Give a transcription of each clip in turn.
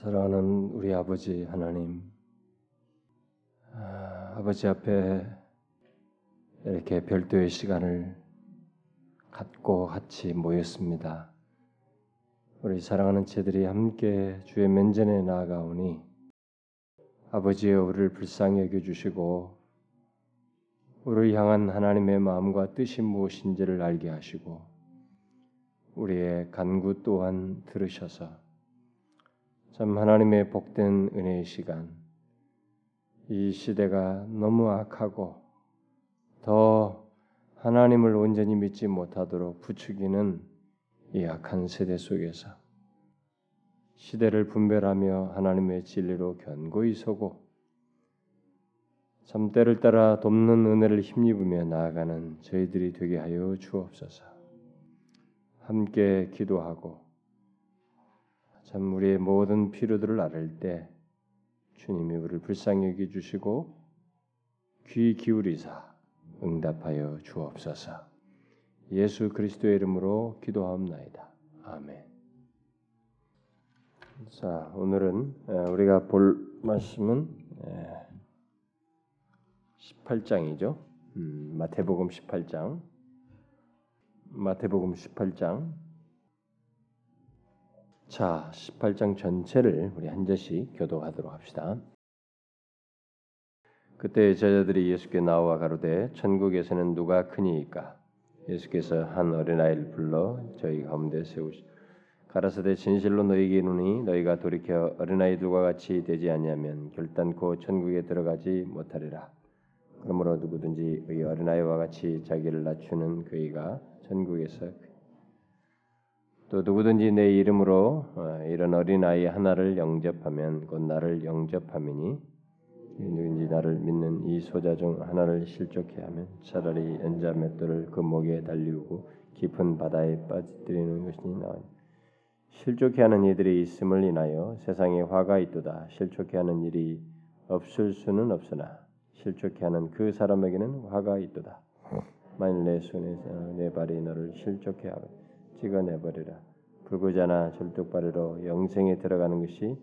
사랑하는 우리 아버지 하나님, 아, 버지 앞에 이렇게 별도의 시간을 갖고 같이 모였습니다. 우리 사랑하는 제들이 함께 주의 면전에 나아가오니 아버지여 우리를 불쌍히 여겨 주시고 우리를 향한 하나님의 마음과 뜻이 무엇인지를 알게 하시고 우리의 간구 또한 들으셔서 참 하나님의 복된 은혜의 시간 이 시대가 너무 악하고 더 하나님을 온전히 믿지 못하도록 부추기는 이 악한 세대 속에서 시대를 분별하며 하나님의 진리로 견고히 서고 참 때를 따라 돕는 은혜를 힘입으며 나아가는 저희들이 되게 하여 주옵소서. 함께 기도하고 참 우리의 모든 필요들을 알을 때 주님이 우리를 불쌍히 여겨 주시고 귀 기울이사 응답하여 주옵소서. 예수 그리스도의 이름으로 기도하옵나이다. 아멘. 자, 오늘은 우리가 볼 말씀은 18장이죠. 음, 마태복음 18장. 마태복음 18장. 자, 18장 전체를 우리 한 절씩 교도하도록 합시다. 그때 제자들이 예수께 나와 가로되 천국에서는 누가 크니이까 예수께서 한 어린아이를 불러 저희 가운데 세우시 가라사대 진실로 너희에게 이르니 너희가 돌이켜 어린아이들과 같이 되지 아니하면 결단코 천국에 들어가지 못하리라. 그러므로 누구든지 의 어린아이와 같이 자기를 낮추는 그이가 천국에서 또 누구든지 내 이름으로 어, 이런 어린 아이 하나를 영접하면 곧 나를 영접함이니 누구든지 나를 믿는 이 소자 중 하나를 실족해 하면 차라리 연자 맷돌을 그 목에 달리우고 깊은 바다에 빠뜨리는 것이니 나으니. 실족해 하는 이들이 있음을 인하여 세상에 화가 있도다. 실족해 하는 일이 없을 수는 없으나 실족해 하는 그 사람에게는 화가 있도다. 만일 내 손에서 내 발이 너를 실족해 하고 찍어내버리라. 불구자나 절뚝발이로 영생에 들어가는 것이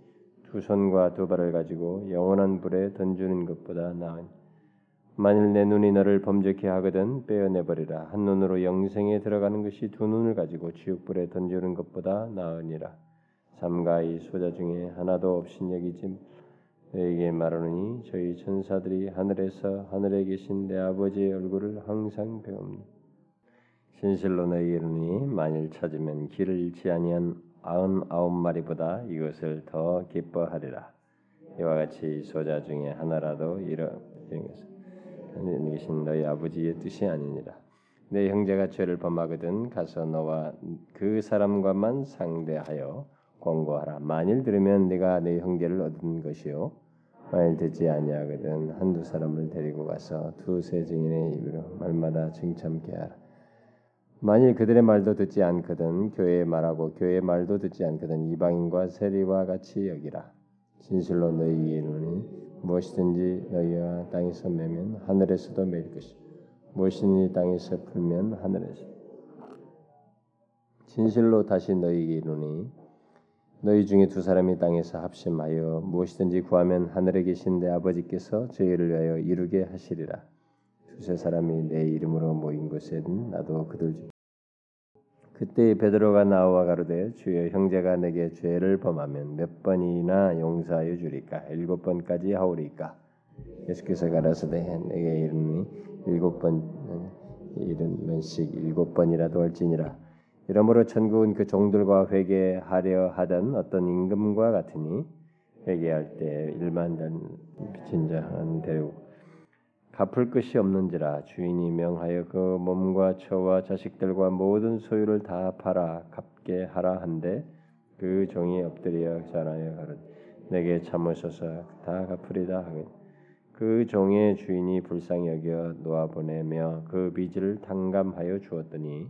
두 손과 두 발을 가지고 영원한 불에 던지는 것보다 나으니 만일 내 눈이 너를 범죄케 하거든 빼어내버리라. 한 눈으로 영생에 들어가는 것이 두 눈을 가지고 지옥불에 던지는 것보다 나으니라. 삼가 이 소자 중에 하나도 없인 여기지 너에게 말하노니 저희 천사들이 하늘에서 하늘에 계신 내 아버지의 얼굴을 항상 배웁니다 진실로 너에게 이르니 만일 찾으면 길을 잃지 아니한 아흔 아홉 마리보다 이것을 더 기뻐하리라. 이와 같이 소자 중에 하나라도 이런 것은 하늘에 계신 너희 아버지의 뜻이 아니니라. 내 형제가 죄를 범하거든 가서 너와 그 사람과만 상대하여 권고하라. 만일 들으면 네가 네 형제를 얻은 것이요. 만일 듣지 아니하거든 한두 사람을 데리고 가서 두세 증인의 입으로 말마다 증참케 하라. 만일 그들의 말도 듣지 않거든 교회의 말하고 교회의 말도 듣지 않거든 이방인과 세리와 같이 여기라. 진실로 너희에게 이르니 무엇이든지 너희와 땅에서 매면 하늘에서도 매일 것이 무엇이든지 땅에서 풀면 하늘에서 진실로 다시 너희에게 이르니 너희 중에 두 사람이 땅에서 합심하여 무엇이든지 구하면 하늘에 계신 내 아버지께서 저희를 위하여 이루게 하시리라. 두세 사람이 내 이름으로 모인 곳에는 나도 그들 중 그때 베드로가 나와 가로되 주여 형제가 내게 죄를 범하면 몇 번이나 용서하여 주리까? 일곱 번까지 하오리까? 예수께서 가라사대 내게 이르니 일곱 번 이른 면씩 일곱 번이라도 할지니라. 이러므로 천국은 그 종들과 회개하려 하던 어떤 임금과 같으니 회개할 때 일만 빚진 자한 데리고 갚을 것이 없는지라 주인이 명하여 그 몸과 처와 자식들과 모든 소유를 다 팔아 갚게 하라 한데 그 종이 엎드려 자라여 가르 내게 참으소서 다 갚으리다 하긴 그 종의 주인이 불쌍히 여겨 놓아 보내며 그 빚을 탕감하여 주었더니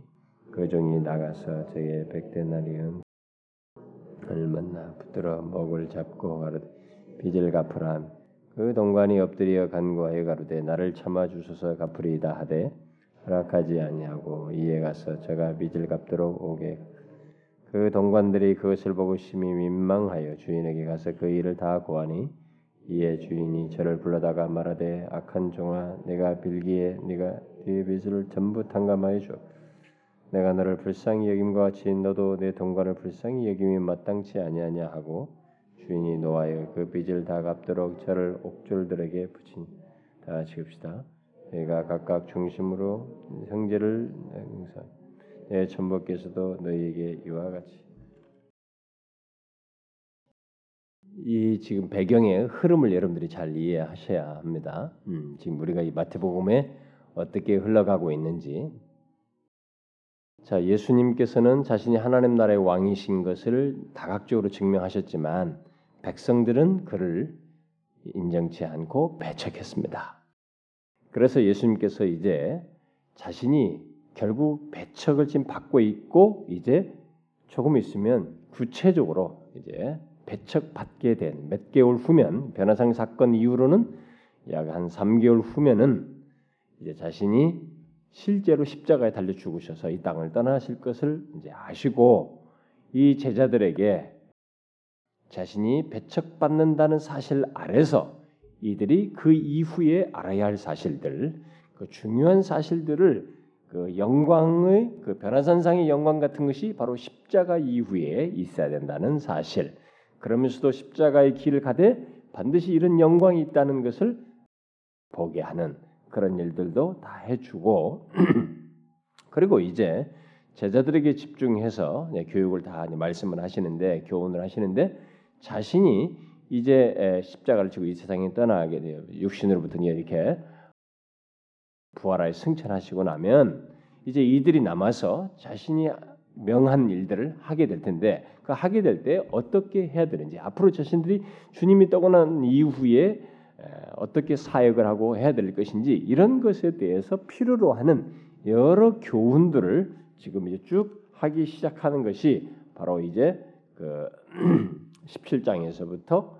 그 종이 나가서 저의 백대나리온 을 만나 붙들어 목을 잡고 가르 빚을 갚으라 그 동관이 엎드려 간구하여 가로되 나를 참아 주소서 갚으리이다 하되 허락하지 아니하고 이에 가서 저가 빚을 갚도록 오게. 그그 동관들이 그것을 보고 심히 민망하여 주인에게 가서 그 일을 다 고하니 이에 주인이 저를 불러다가 말하되 악한 종아 내가 빌기에 네가 네 빚을 전부 탕감하여 줘 내가 너를 불쌍히 여김과 같이 너도 내 동관을 불쌍히 여김이 마땅치 아니하냐 하고 주인이 노하여 그 빚을 다 갚도록 저를 옥졸들에게 붙인 다 같이 읍시다 내가 각각 중심으로 형제를 행사 내 전복께서도 너희에게 이와 같이 이 지금 배경의 흐름을 여러분들이 잘 이해하셔야 합니다. 음, 지금 우리가 이 마태복음에 어떻게 흘러가고 있는지. 자, 예수님께서는 자신이 하나님 나라의 왕이신 것을 다각적으로 증명하셨지만 백성들은 그를 인정치 않고 배척했습니다. 그래서 예수님께서 이제 자신이 결국 배척을 지금 받고 있고 이제 조금 있으면 구체적으로 이제 배척받게 된 몇 개월 후면 변화상 사건 이후로는 약 한 3개월 후면은 이제 자신이 실제로 십자가에 달려 죽으셔서 이 땅을 떠나실 것을 이제 아시고 이 제자들에게 자신이 배척받는다는 사실 아래서 이들이 그 이후에 알아야 할 사실들, 그 중요한 사실들을 그 영광의 그 변화산상의 영광 같은 것이 바로 십자가 이후에 있어야 된다는 사실. 그러면서도 십자가의 길을 가되 반드시 이런 영광이 있다는 것을 보게 하는 그런 일들도 다 해주고 그리고 이제 제자들에게 집중해서 교육을 다 말씀을 하시는데 교훈을 하시는데 자신이 이제 십자가를 지고 이 세상에 떠나게 돼요. 육신으로부터 이렇게 부활하여 승천하시고 나면 이제 이들이 남아서 자신이 명한 일들을 하게 될 텐데 그 하게 될 때 어떻게 해야 되는지 앞으로 자신들이 주님이 떠난 이후에 어떻게 사역을 하고 해야 될 것인지 이런 것에 대해서 필요로 하는 여러 교훈들을 지금 이제 쭉 하기 시작하는 것이 바로 이제 그 17장에서부터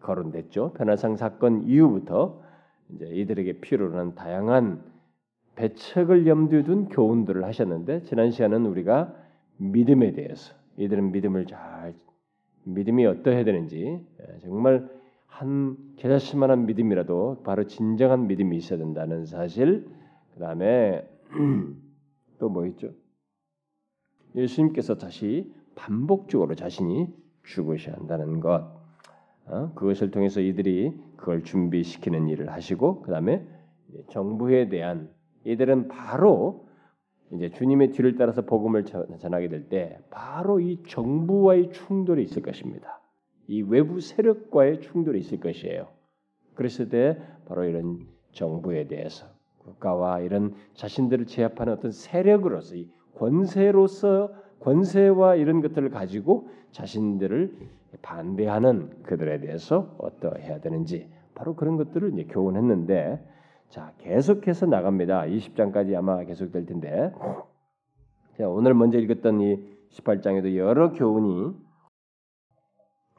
거론됐죠. 변화상 사건 이후부터 이제 이들에게 필요로 하는 다양한 배척을 염두에 둔 교훈들을 하셨는데 지난 시간은 우리가 믿음에 대해서 이들은 믿음을 잘 믿음이 어떠해야 되는지 예, 정말 한 계자씨만한 믿음이라도 바로 진정한 믿음이 있어야 된다는 사실 그 다음에 또 뭐 있죠? 예수님께서 다시 반복적으로 자신이 죽으셔야 한다는 것 어? 그것을 통해서 이들이 그걸 준비시키는 일을 하시고 그 다음에 정부에 대한 이들은 바로 이제 주님의 뒤를 따라서 복음을 전하게 될 때 바로 이 정부와의 충돌이 있을 것입니다. 이 외부 세력과의 충돌이 있을 것이에요. 그랬을 때 바로 이런 정부에 대해서 국가와 이런 자신들을 제압하는 어떤 세력으로서 이 권세로서 권세와 이런 것들을 가지고 자신들을 반대하는 그들에 대해서 어떠해야 되는지 바로 그런 것들을 이제 교훈했는데 자, 계속해서 나갑니다. 20장까지 아마 계속될 텐데. 자, 오늘 먼저 읽었던 이 18장에도 여러 교훈이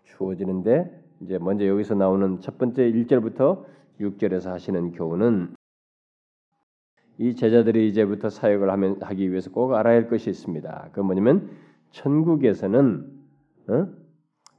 주어지는데 이제 먼저 여기서 나오는 첫 번째 1절부터 6절에서 하시는 교훈은 이 제자들이 이제부터 사역을 하면 하기 위해서 꼭 알아야 할 것이 있습니다. 그 뭐냐면 천국에서는 어?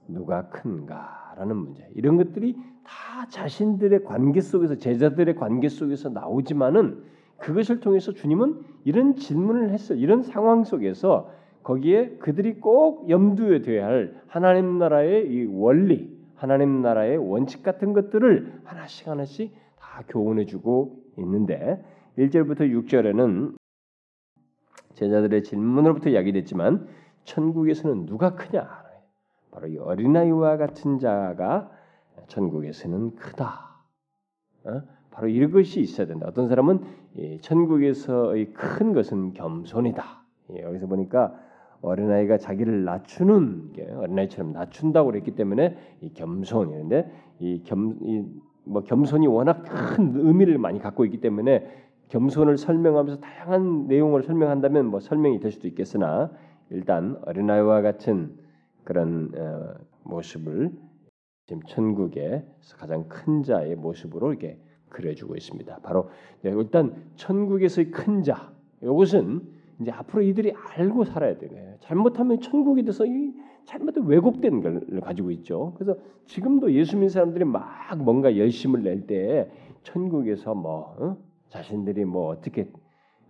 누가 큰가라는 문제. 이런 것들이 다 자신들의 관계 속에서 제자들의 관계 속에서 나오지만은 그것을 통해서 주님은 이런 질문을 했어요. 이런 상황 속에서 거기에 그들이 꼭 염두에 둬야 할 하나님 나라의 이 원리, 하나님 나라의 원칙 같은 것들을 하나씩 하나씩 다 교훈해 주고 있는데 1절부터 6절에는 제자들의 질문으로부터 이야기됐지만 천국에서는 누가 크냐? 바로 이 어린아이와 같은 자가 천국에서는 크다. 어? 바로 이것이 있어야 된다. 어떤 사람은 천국에서의 큰 것은 겸손이다. 예, 여기서 보니까 어린아이가 자기를 낮추는 게 어린아이처럼 낮춘다고 그랬기 때문에 이 겸손이는데 이겸이뭐 겸손이 워낙 큰 의미를 많이 갖고 있기 때문에 겸손을 설명하면서 다양한 내용을 설명한다면 뭐 설명이 될 수도 있겠으나 일단 어린아이와 같은 그런 어, 모습을 지금 천국의 가장 큰 자의 모습으로 이렇게 그려주고 있습니다. 바로 네, 일단 천국에서의 큰 자, 이것은 이제 앞으로 이들이 알고 살아야 되네. 잘못하면 천국에 대해서 이 잘못된 왜곡된 걸 가지고 있죠. 그래서 지금도 예수 믿는 사람들이 막 뭔가 열심을 낼 때 천국에서 뭐 어? 자신들이 뭐 어떻게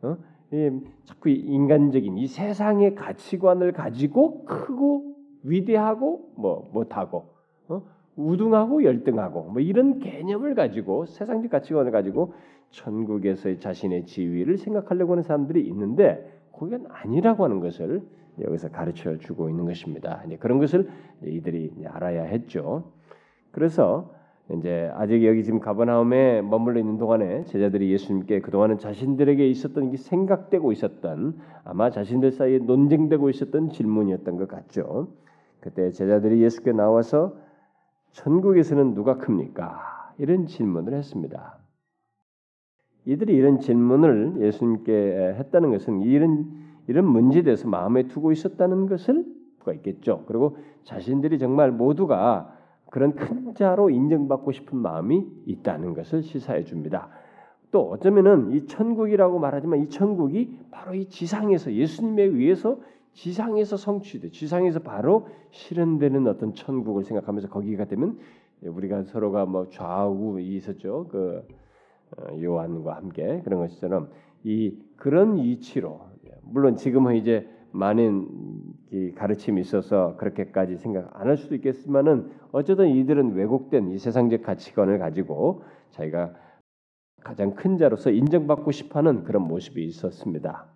어? 이, 자꾸 인간적인 이 세상의 가치관을 가지고 크고 위대하고 뭐 못하고 어? 우등하고 열등하고 뭐 이런 개념을 가지고 세상적 가치관을 가지고 천국에서의 자신의 지위를 생각하려고 하는 사람들이 있는데 그건 아니라고 하는 것을 여기서 가르쳐 주고 있는 것입니다. 이제 그런 것을 이들이 알아야 했죠. 그래서 이제 아직 여기 지금 가버나움에 머물러 있는 동안에 제자들이 예수님께 그동안은 자신들에게 있었던 게 생각되고 있었던 아마 자신들 사이에 논쟁되고 있었던 질문이었던 것 같죠. 그때 제자들이 예수께 나와서 천국에서는 누가 큽니까? 이런 질문을 했습니다. 이들이 이런 질문을 예수님께 했다는 것은 이런 이런 문제에 대해서 마음에 두고 있었다는 것을 가 있겠죠. 그리고 자신들이 정말 모두가 그런 큰 자로 인정받고 싶은 마음이 있다는 것을 시사해 줍니다. 또 어쩌면은 이 천국이라고 말하지만 이 천국이 바로 이 지상에서 예수님에 의해서 지상에서 성취돼 지상에서 바로 실현되는 어떤 천국을 생각하면서 거기가 되면 우리가 서로가 뭐 좌우 있었죠. 그 어, 요한과 함께 그런 것처럼 이 그런 이치로 물론 지금은 이제 많은 가르침이 있어서 그렇게까지 생각 안 할 수도 있겠지만은 어쨌든 이들은 왜곡된 이 세상적 가치관을 가지고 자기가 가장 큰 자로서 인정받고 싶어하는 그런 모습이 있었습니다.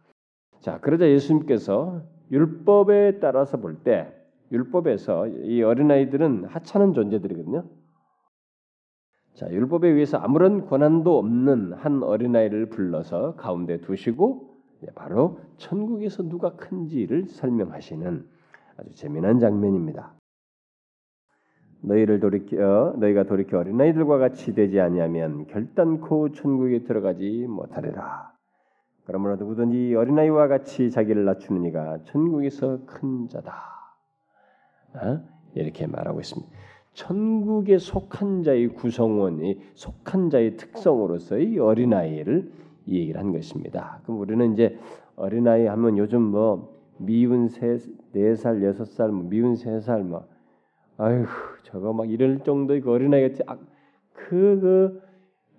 자 그러자 예수님께서 율법에 따라서 볼 때 율법에서 이 어린아이들은 하찮은 존재들이거든요. 자, 율법에 의해서 아무런 권한도 없는 한 어린아이를 불러서 가운데 두시고 바로 천국에서 누가 큰지를 설명하시는 아주 재미난 장면입니다. 너희를 돌이켜 너희가 돌이켜 어린아이들과 같이 되지 아니하면 결단코 천국에 들어가지 못하리라. 그러므로 누구든지 어린아이와 같이 자기를 낮추는 이가 천국에서 큰 자다. 어? 이렇게 말하고 있습니다. 천국에 속한 자의 구성원이 속한 자의 특성으로서의 어린아이를 이 얘기를 한 것입니다. 그럼 우리는 이제 어린아이 하면 요즘 뭐 미운 세, 네 살, 여섯 살, 뭐 미운 세 살, 뭐 아휴 저거 막 이럴 정도의 그 어린아이 같 그, 그,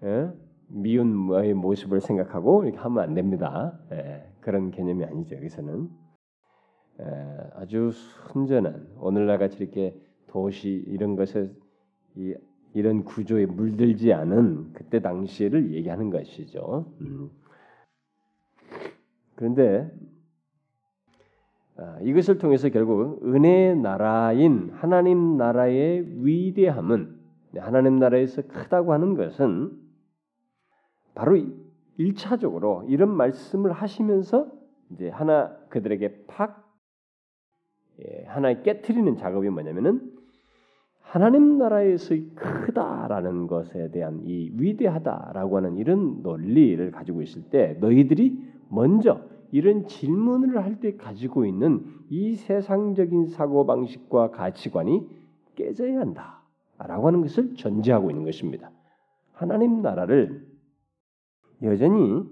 예? 미운 의 모습을 생각하고 이렇게 하면 안 됩니다. 예, 그런 개념이 아니죠. 여기서는 예, 아주 순전한 오늘날 같이 이렇게 도시 이런 것에 이, 이런 구조에 물들지 않은 그때 당시를 얘기하는 것이죠. 음. 그런데 아, 이것을 통해서 결국 은혜의 나라인 하나님 나라의 위대함은 하나님 나라에서 크다고 하는 것은 바로 일차적으로 이런 말씀을 하시면서 이제 하나 그들에게 팍 예, 하나 깨뜨리는 작업이 뭐냐면은 하나님 나라에서의 크다라는 것에 대한 이 위대하다라고 하는 이런 논리를 가지고 있을 때 너희들이 먼저 이런 질문을 할 때 가지고 있는 이 세상적인 사고 방식과 가치관이 깨져야 한다라고 하는 것을 전제하고 있는 것입니다. 하나님 나라를 여전히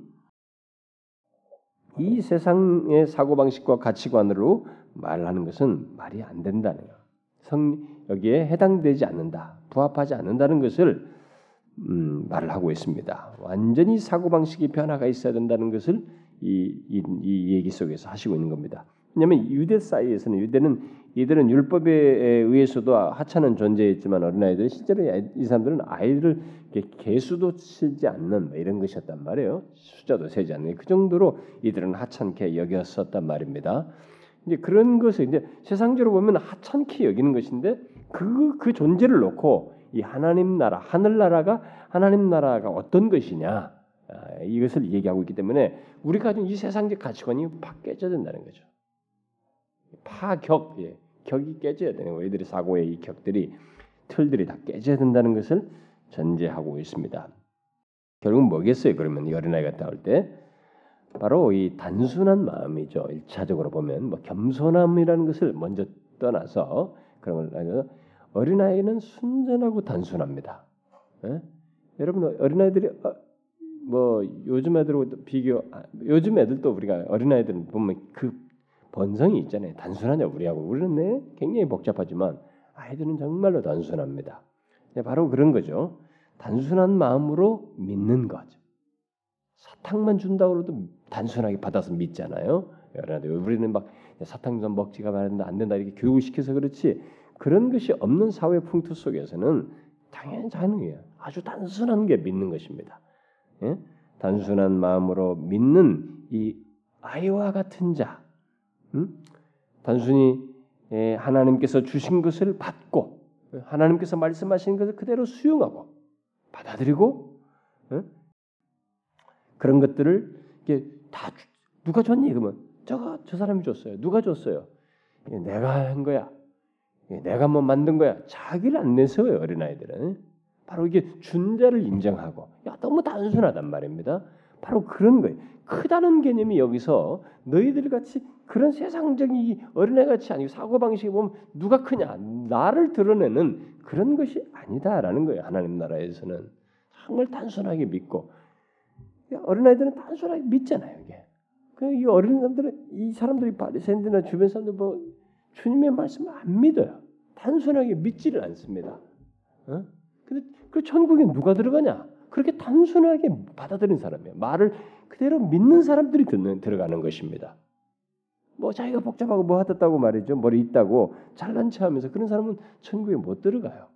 이 세상의 사고 방식과 가치관으로 말하는 것은 말이 안 된다는 거. 성 여기에 해당되지 않는다, 부합하지 않는다는 것을 음, 말을 하고 있습니다. 완전히 사고 방식의 변화가 있어야 된다는 것을 이, 이, 이 얘기 속에서 하시고 있는 겁니다. 왜냐하면 유대 사이에서는 유대는 이들은 율법에 의해서도 하찮은 존재였지만 어린아이들이 실제로 이 사람들은 아이들을 개수도 치지 않는 뭐 이런 것이었단 말이에요. 숫자도 세지 않는 그 정도로 이들은 하찮게 여겼었단 말입니다. 이제 그런 것을 이제 세상적으로 보면 하찮게 여기는 것인데 그, 그 존재를 놓고 이 하나님 나라, 하늘 나라가 하나님 나라가 어떤 것이냐 아, 이것을 얘기하고 있기 때문에 우리가 가진 이 세상적 가치관이 팍 깨져야 된다는 거죠. 파격, 예, 격이 깨져야 되는 거예요. 이들의 사고의 이 격들이 틀들이 다 깨져야 된다는 것을 전제하고 있습니다. 결국 뭐겠어요? 그러면 어린아이가 나올 때 바로 이 단순한 마음이죠. 일차적으로 보면 뭐 겸손함이라는 것을 먼저 떠나서 그런 걸 어린아이는 순전하고 단순합니다. 예? 여러분 어린아이들이 어, 뭐 요즘 애들하고 비교 아, 요즘 애들도 우리가 어린 아이들은 보면 그 번성이 있잖아요. 단순하냐 우리하고 우리는 네, 굉장히 복잡하지만 아이들은 정말로 단순합니다. 네, 바로 그런 거죠. 단순한 마음으로 믿는 거죠. 사탕만 준다고 해도 단순하게 받아서 믿잖아요. 우리는 막 사탕 좀 먹지가 말한다 안 된다 이렇게 교육을 시켜서 그렇지 그런 것이 없는 사회 풍토 속에서는 당연히 거예요. 아주 단순한 게 믿는 것입니다. 예? 단순한 마음으로 믿는 이 아이와 같은 자, 음? 단순히 예, 하나님께서 주신 것을 받고 하나님께서 말씀하신 것을 그대로 수용하고 받아들이고 예? 그런 것들을 이게 다 누가 줬니 그러면 저거 저 사람이 줬어요. 누가 줬어요? 내가 한 거야. 내가 뭐 만든 거야. 자기를 안 내세워요 어린 아이들은. 바로 이게 준자를 인정하고 야 너무 단순하단 말입니다. 바로 그런 거예요. 크다는 개념이 여기서 너희들 같이 그런 세상적인 어린애 같이 아니고 사고 방식이 보면 누가 크냐 나를 드러내는 그런 것이 아니다라는 거예요. 하나님 나라에서는 정말 단순하게 믿고 어린아이들은 단순하게 믿잖아요. 이게 이 어린 사람들은 이 사람들이 바리새인들이나 주변 사람들 뭐 주님의 말씀을 안 믿어요. 단순하게 믿지를 않습니다. 어? 근데 그 천국에 누가 들어가냐? 그렇게 단순하게 받아들인 사람이에요. 말을 그대로 믿는 사람들이 듣는, 들어가는 것입니다. 뭐 자기가 복잡하고 뭐 하셨다고 말이죠. 머리 있다고 잘난 체하면서 그런 사람은 천국에 못 들어가요.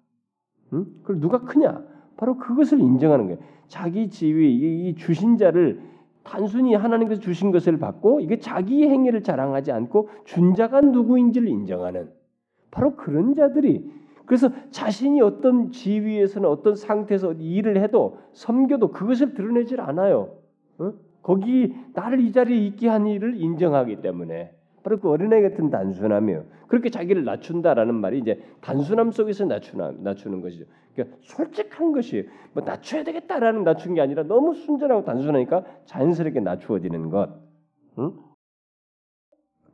응? 그걸 누가 크냐? 바로 그것을 인정하는 거예요. 자기 지위, 이 주신 자를 단순히 하나님께서 주신 것을 받고 이게 자기 행위를 자랑하지 않고 준 자가 누구인지를 인정하는 바로 그런 자들이 그래서 자신이 어떤 지위에서는 어떤 상태에서 일을 해도 섬겨도 그것을 드러내질 않아요. 어? 거기 나를 이 자리에 있게 한 일을 인정하기 때문에 바로 그 어린아이 같은 단순함이요. 그렇게 자기를 낮춘다라는 말이 이제 단순함 속에서 낮추나, 낮추는 것이죠. 그러니까 솔직한 것이 뭐 낮춰야 되겠다라는 낮춘 게 아니라 너무 순전하고 단순하니까 자연스럽게 낮추어지는 것. 응?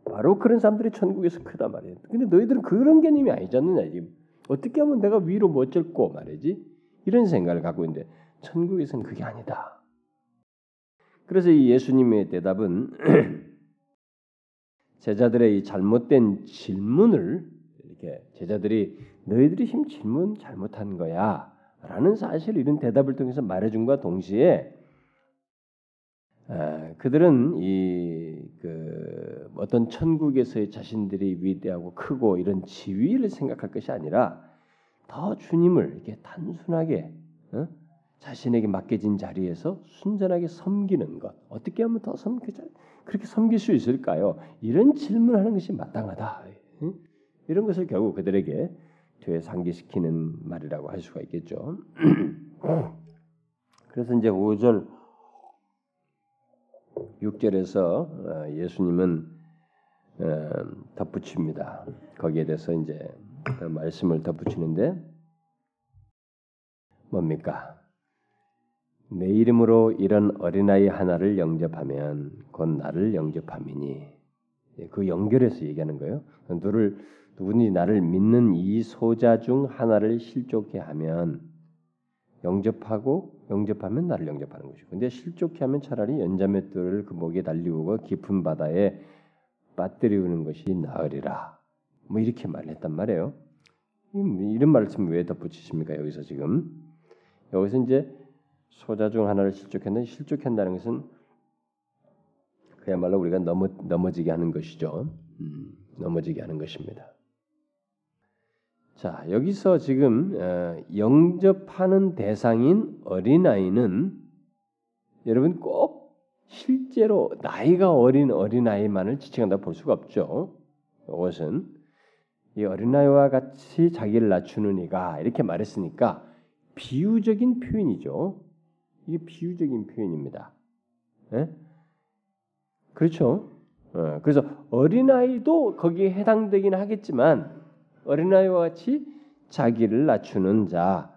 바로 그런 사람들이 천국에서 크다 말이에요. 근데 너희들은 그런 개념이 아니지 않느냐 지금. 어떻게 하면 내가 위로 못 젖고 말이지? 이런 생각을 갖고 있는데 천국에서는 그게 아니다. 그래서 이 예수님의 대답은 제자들의 이 잘못된 질문을 이렇게 제자들이 너희들이 지금 질문 잘못한 거야라는 사실 이런 대답을 통해서 말해준과 동시에 아, 그들은 이 그 어떤 천국에서의 자신들이 위대하고 크고 이런 지위를 생각할 것이 아니라 더 주님을 이렇게 단순하게 어? 자신에게 맡겨진 자리에서 순전하게 섬기는 것 어떻게 하면 더 섬기 그렇게 섬길 수 있을까요? 이런 질문하는 것이 마땅하다. 응? 이런 것을 결국 그들에게 뒤에 상기시키는 말이라고 할 수가 있겠죠. 그래서 이제 5절 6절에서 어, 예수님은 어, 덧붙입니다. 거기에 대해서 이제 말씀을 덧붙이는데 뭡니까? 내 이름으로 이런 어린아이 하나를 영접하면 곧 나를 영접함이니 예, 그 연결해서 얘기하는 거예요. 너를 누구니 나를 믿는 이 소자 중 하나를 실족해 하면 영접하고 영접하면 나를 영접하는 것이고 근데 실족해 하면 차라리 연자맷돌을 그 목에 달리우고 깊은 바다에 빠뜨리우는 것이 나으리라. 뭐 이렇게 말했단 말이에요. 이런 말씀 왜 덧붙이십니까 여기서 지금 여기서 이제 소자 중 하나를 실족했는데 실족한다는 것은 그야말로 우리가 넘어 넘어지게 하는 것이죠. 음, 넘어지게 하는 것입니다. 자 여기서 지금 어, 영접하는 대상인 어린아이는 여러분 꼭 실제로 나이가 어린 어린아이만을 지칭한다 볼 수가 없죠. 이것은 이 어린아이와 같이 자기를 낮추는 이가 이렇게 말했으니까 비유적인 표현이죠. 이게 비유적인 표현입니다. 예? 그렇죠? 어, 그래서 어린아이도 거기에 해당되긴 하겠지만 어린아이와 같이 자기를 낮추는 자,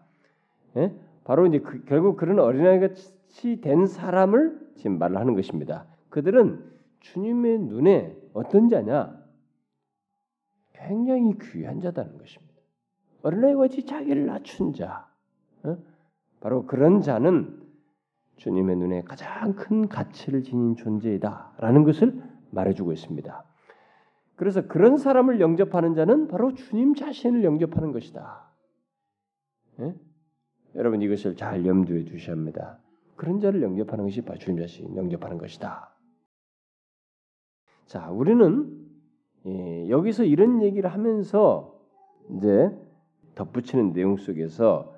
예? 바로 이제 그, 결국 그런 어린아이 같이 된 사람을 지금 말을 하는 것입니다. 그들은 주님의 눈에 어떤 자냐? 굉장히 귀한 자다는 것입니다. 어린아이와 같이 자기를 낮춘 자, 어? 바로 그런 자는 주님의 눈에 가장 큰 가치를 지닌 존재이다라는 것을 말해주고 있습니다. 그래서 그런 사람을 영접하는 자는 바로 주님 자신을 영접하는 것이다. 예? 여러분 이것을 잘 염두에 두셔야 합니다. 그런 자를 영접하는 것이 바로 주님 자신 영접하는 것이다. 자, 우리는 예, 여기서 이런 얘기를 하면서 이제 덧붙이는 내용 속에서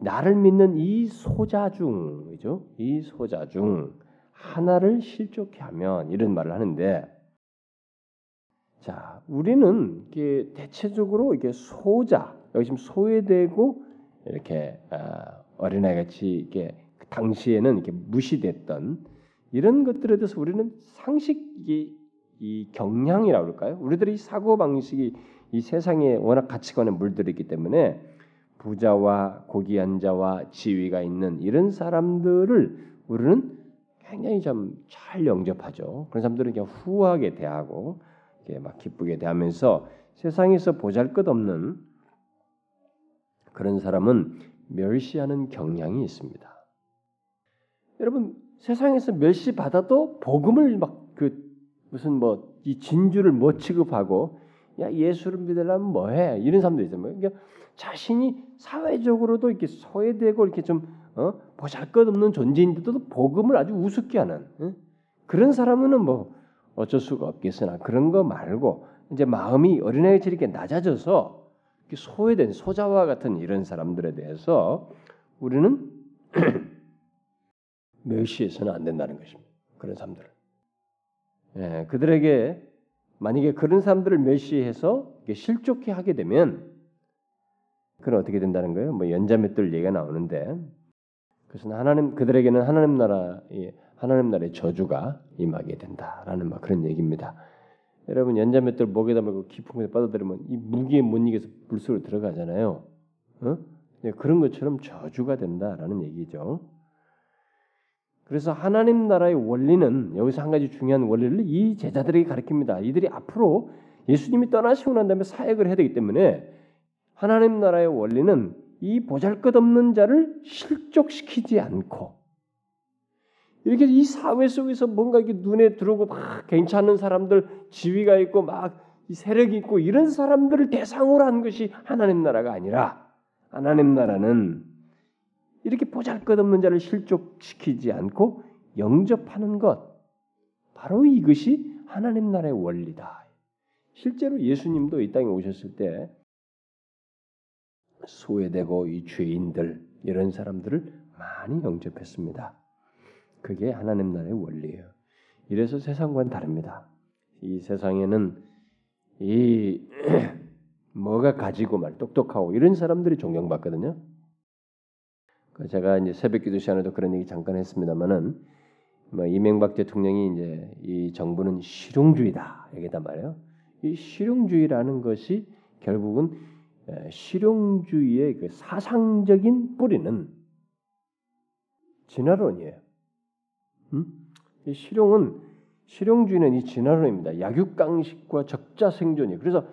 나를 믿는 이 소자 중이죠. 이 소자 중 하나를 실족해 하면 이런 말을 하는데 자, 우리는 이게 대체적으로 이게 소자 여기 지금 소외되고 이렇게 아, 어린아이 같이 이게 당시에는 이렇게 무시됐던 이런 것들에 대해서 우리는 상식이 이 경향이라고 그럴까요? 우리들의 사고 방식이 이 세상에 워낙 가치관에 물들었기 때문에 부자와 고귀한 자와 지위가 있는 이런 사람들을 우리는 굉장히 좀잘 영접하죠. 그런 사람들은 그냥 후하게 대하고 이렇게 막 기쁘게 대하면서 세상에서 보잘것없는 그런 사람은 멸시하는 경향이 있습니다. 여러분 세상에서 멸시 받아도 복음을 막 그 무슨 뭐 이 진주를 뭐 취급하고 야 예수를 믿으려면 뭐해 이런 사람도 있잖아요. 그러니까 자신이 사회적으로도 이렇게 소외되고 이렇게 좀 어? 보잘것없는 존재인데도 복음을 아주 우습게 하는 어? 그런 사람은 뭐 어쩔 수가 없겠으나 그런 거 말고 이제 마음이 어린아이처럼 이렇게 낮아져서 이렇게 소외된 소자와 같은 이런 사람들에 대해서 우리는 멸시해서는 안 된다는 것입니다. 그런 사람들. 예, 그들에게 만약에 그런 사람들을 멸시해서 실족해 하게 되면 그건 어떻게 된다는 거예요? 뭐 연자맷돌 얘기가 나오는데 그것은 하나님 그들에게는 하나님 나라 하나님 나라의 저주가 임하게 된다라는 막 그런 얘기입니다. 여러분 연자맷돌 목에다 말고 깊은 곳에 빠져들면 이 무기에 못 이겨서 물속으로 들어가잖아요. 어? 네, 그런 것처럼 저주가 된다라는 얘기죠. 그래서 하나님 나라의 원리는 여기서 한 가지 중요한 원리를 이 제자들에게 가르칩니다. 이들이 앞으로 예수님이 떠나시고 난 다음에 사역을 해야 되기 때문에 하나님 나라의 원리는 이 보잘것없는 자를 실족시키지 않고 이렇게 이 사회 속에서 뭔가 이렇게 눈에 들어오고 막 괜찮은 사람들 지위가 있고 막 세력이 있고 이런 사람들을 대상으로 한 것이 하나님 나라가 아니라 하나님 나라는 이렇게 보잘것없는 자를 실족시키지 않고 영접하는 것 바로 이것이 하나님 나라의 원리다. 실제로 예수님도 이 땅에 오셨을 때 소외되고 이 죄인들 이런 사람들을 많이 영접했습니다. 그게 하나님 나라의 원리예요. 이래서 세상과는 다릅니다. 이 세상에는 이 뭐가 가지고 말 똑똑하고 이런 사람들이 존경받거든요. 그 제가 이제 새벽기도 시간에도 그런 얘기 잠깐 했습니다만은 뭐 이명박 대통령이 이제 이 정부는 실용주의다 얘기단 말이에요. 이 실용주의라는 것이 결국은 실용주의의 그 사상적인 뿌리는 진화론이에요. 음? 이 실용은 실용주의는 이 진화론입니다. 약육강식과 적자생존이 그래서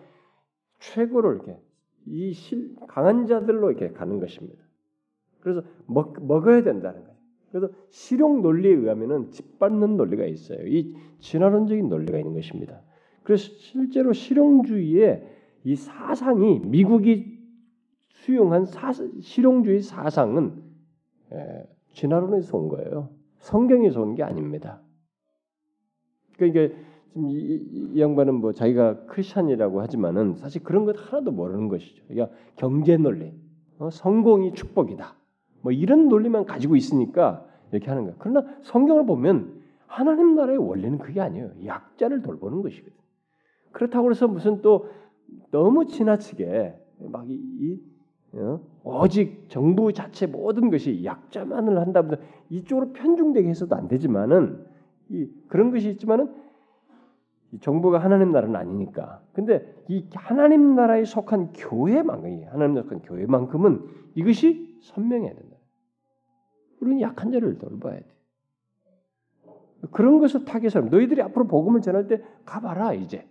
최고를 이렇게 이 실, 강한 자들로 이렇게 가는 것입니다. 그래서 먹, 먹어야 된다는 거예요. 그래서 실용 논리에 의하면은 짓밟는 논리가 있어요. 이 진화론적인 논리가 있는 것입니다. 그래서 실제로 실용주의의 이 사상이 미국이 수용한 사, 실용주의 사상은 에, 진화론에서 온 거예요. 성경에서 온 게 아닙니다. 그러니까 지금 이, 이, 이, 양반은 뭐 자기가 크리스천이라고 하지만은 사실 그런 것 하나도 모르는 것이죠. 그러니까 경제 논리, 어, 성공이 축복이다. 뭐 이런 논리만 가지고 있으니까 이렇게 하는 거야. 그러나 성경을 보면 하나님 나라의 원리는 그게 아니에요. 약자를 돌보는 것이거든. 그렇다고 해서 무슨 또 너무 지나치게 막 이, 이 어? 오직 정부 자체 모든 것이 약자만을 한다면 이쪽으로 편중되게 해서도 안 되지만은 이, 그런 것이 있지만은 정부가 하나님 나라는 아니니까. 근데 이 하나님 나라에 속한 교회만큼, 하나님 속한 교회만큼은 이것이 선명해야 된다. 우리는 약한 자를 돌봐야 돼. 그런 것을 타겟으로 너희들이 앞으로 복음을 전할 때 가봐라 이제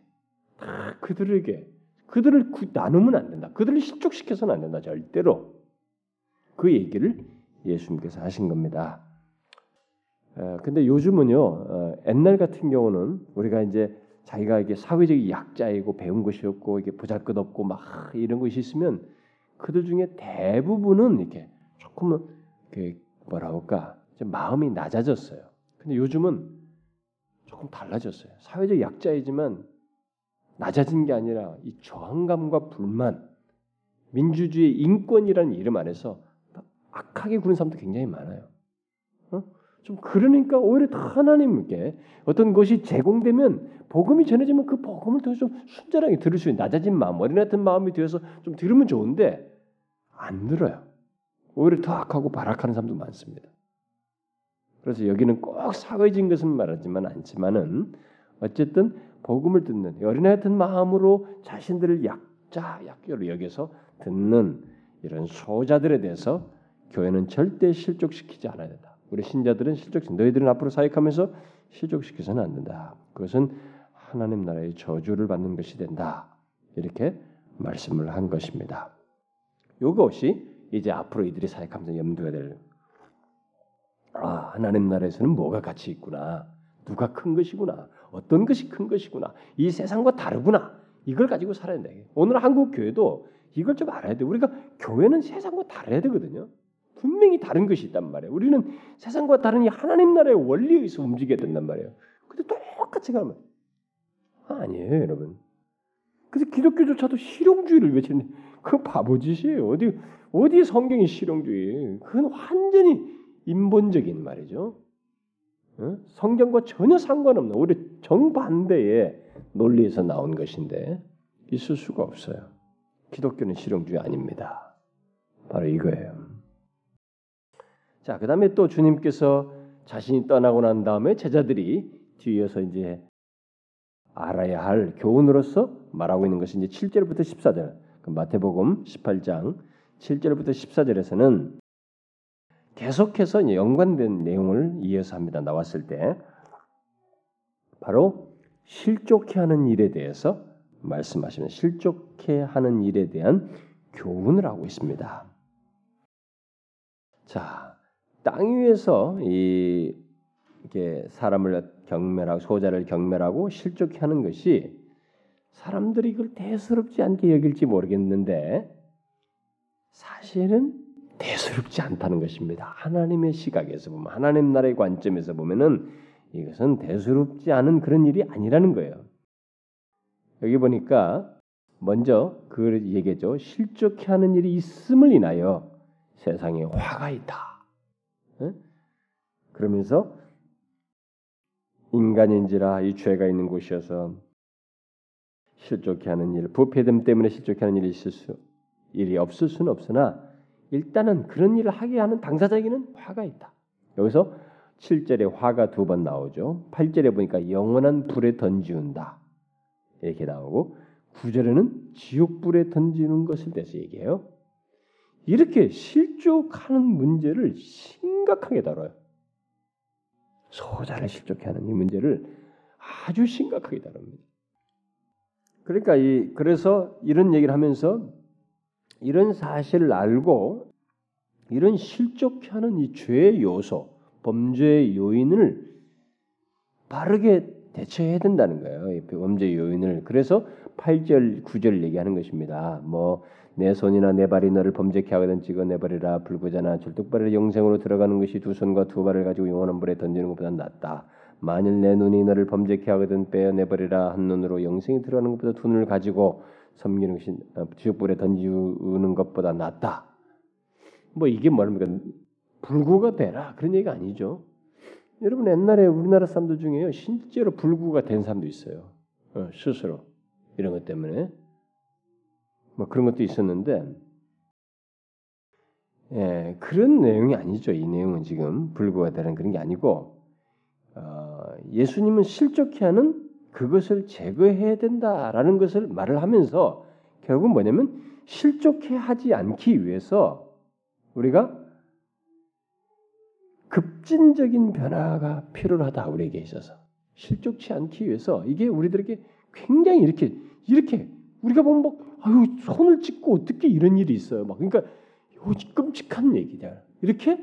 다 그들에게 그들을 나누면 안 된다. 그들을 실족시켜서는 안 된다. 절대로 그 얘기를 예수님께서 하신 겁니다. 어, 근데 요즘은요 어, 옛날 같은 경우는 우리가 이제 자기가 이게 사회적 약자이고 배운 것이 없고 이게 보잘것 없고 막 이런 것이 있으면 그들 중에 대부분은 이렇게 조금은 그 뭐라 할까 마음이 낮아졌어요. 근데 요즘은 조금 달라졌어요. 사회적 약자이지만 낮아진 게 아니라 이 저항감과 불만, 민주주의 인권이라는 이름 안에서 악하게 구는 사람도 굉장히 많아요. 어? 좀 그러니까 오히려 더 하나님께 어떤 것이 제공되면 복음이 전해지면 그 복음을 더 좀 순전하게 들을 수 있는 낮아진 마음, 어린 같은 마음이 되어서 좀 들으면 좋은데 안 들어요. 오히려 더 악하고 발악하는 사람도 많습니다. 그래서 여기는 꼭 사회적인 것은 말하지만 않지만은 어쨌든 복음을 듣는 어린애 같은 마음으로 자신들을 약자 약교로 여겨서 듣는 이런 소자들에 대해서 교회는 절대 실족시키지 않아야 된다. 우리 신자들은 실족 너희들은 앞으로 사역하면서 실족시켜서는 안 된다. 그것은 하나님 나라의 저주를 받는 것이 된다. 이렇게 말씀을 한 것입니다. 이것이 이제 앞으로 이들이 사역하면서 염두에 될 아, 하나님 나라에서는 뭐가 가치 있구나. 누가 큰 것이구나. 어떤 것이 큰 것이구나. 이 세상과 다르구나. 이걸 가지고 살아야 돼. 오늘 한국 교회도 이걸 좀 알아야 돼. 우리가 교회는 세상과 다르야 되거든요. 분명히 다른 것이 있단 말이에요. 우리는 세상과 다른 이 하나님 나라의 원리에 의해서 움직여야 된단 말이에요. 근데 똑같이 가면 아니에요, 여러분. 그래서 기독교조차도 실용주의를 외치는 그 바보짓이에요. 어디 어디 성경이 실용주의? 그건 완전히 인본적인 말이죠. 성경과 전혀 상관없는 오히려 정반대의 논리에서 나온 것인데 있을 수가 없어요. 기독교는 실용주의 아닙니다. 바로 이거예요. 자, 그 다음에 또 주님께서 자신이 떠나고 난 다음에 제자들이 뒤에서 이제 알아야 할 교훈으로서 말하고 있는 것이 이제 7절부터 14절. 그 마태복음 18장 7절부터 14절에서는 계속해서 연관된 내용을 이어서 합니다. 나왔을 때 바로 실족해 하는 일에 대해서 말씀하시면 실족해 하는 일에 대한 교훈을 하고 있습니다. 자, 땅 위에서 이 이렇게 사람을 경멸하고 소자를 경멸하고 실족해 하는 것이 사람들이 이걸 대수롭지 않게 여길지 모르겠는데 사실은 대수롭지 않다는 것입니다. 하나님의 시각에서 보면 하나님 나라의 관점에서 보면은 이것은 대수롭지 않은 그런 일이 아니라는 거예요. 여기 보니까 먼저 그 얘기죠. 실족해 하는 일이 있음을 인하여 세상에 화가 있다. 네? 그러면서 인간인지라 이 죄가 있는 곳이어서 실족해 하는 일, 부패됨 때문에 실족해 하는 일이 있을 수, 일이 없을 수는 없으나 일단은 그런 일을 하게 하는 당사자에게는 화가 있다. 여기서 7절에 화가 두 번 나오죠. 8절에 보니까 영원한 불에 던지운다. 이렇게 나오고 9절에는 지옥불에 던지는 것을 대해서 얘기해요. 이렇게 실족하는 문제를 심각하게 다뤄요. 소자를 실족해 하는 이 문제를 아주 심각하게 다룹니다. 그러니까 이 그래서 이런 얘기를 하면서 이런 사실을 알고 이런 실족하는 이 죄의 요소, 범죄의 요인을 바르게 대처해야 된다는 거예요. 이 범죄 요인을. 그래서 8절, 9절 얘기하는 것입니다. 뭐 내 손이나 내 발이 너를 범죄케 하거든 찍어 내버리라 불구자나 절뚝발을 영생으로 들어가는 것이 두 손과 두 발을 가지고 영원한 불에 던지는 것보다 낫다. 만일 내 눈이 너를 범죄케 하거든 빼어 내버리라 한 눈으로 영생이 들어가는 것보다 두 눈을 가지고 섬기는 것이 지옥불에 어, 던지는 것보다 낫다. 뭐 이게 뭐입니까? 불구가 되라 그런 얘기가 아니죠. 여러분 옛날에 우리나라 사람들 중에요 실제로 불구가 된 사람도 있어요. 어, 스스로 이런 것 때문에 뭐 그런 것도 있었는데 예, 그런 내용이 아니죠. 이 내용은 지금 불구가 되는 그런 게 아니고 어, 예수님은 실족해 하는 그것을 제거해야 된다라는 것을 말을 하면서 결국 뭐냐면 실족해 하지 않기 위해서 우리가 급진적인 변화가 필요하다 우리에게 있어서. 실족치 않기 위해서. 이게 우리들에게 굉장히 이렇게 이렇게 우리가 보면 막 아유 손을 찢고 어떻게 이런 일이 있어요? 막 그러니까 끔찍한 얘기냐 이렇게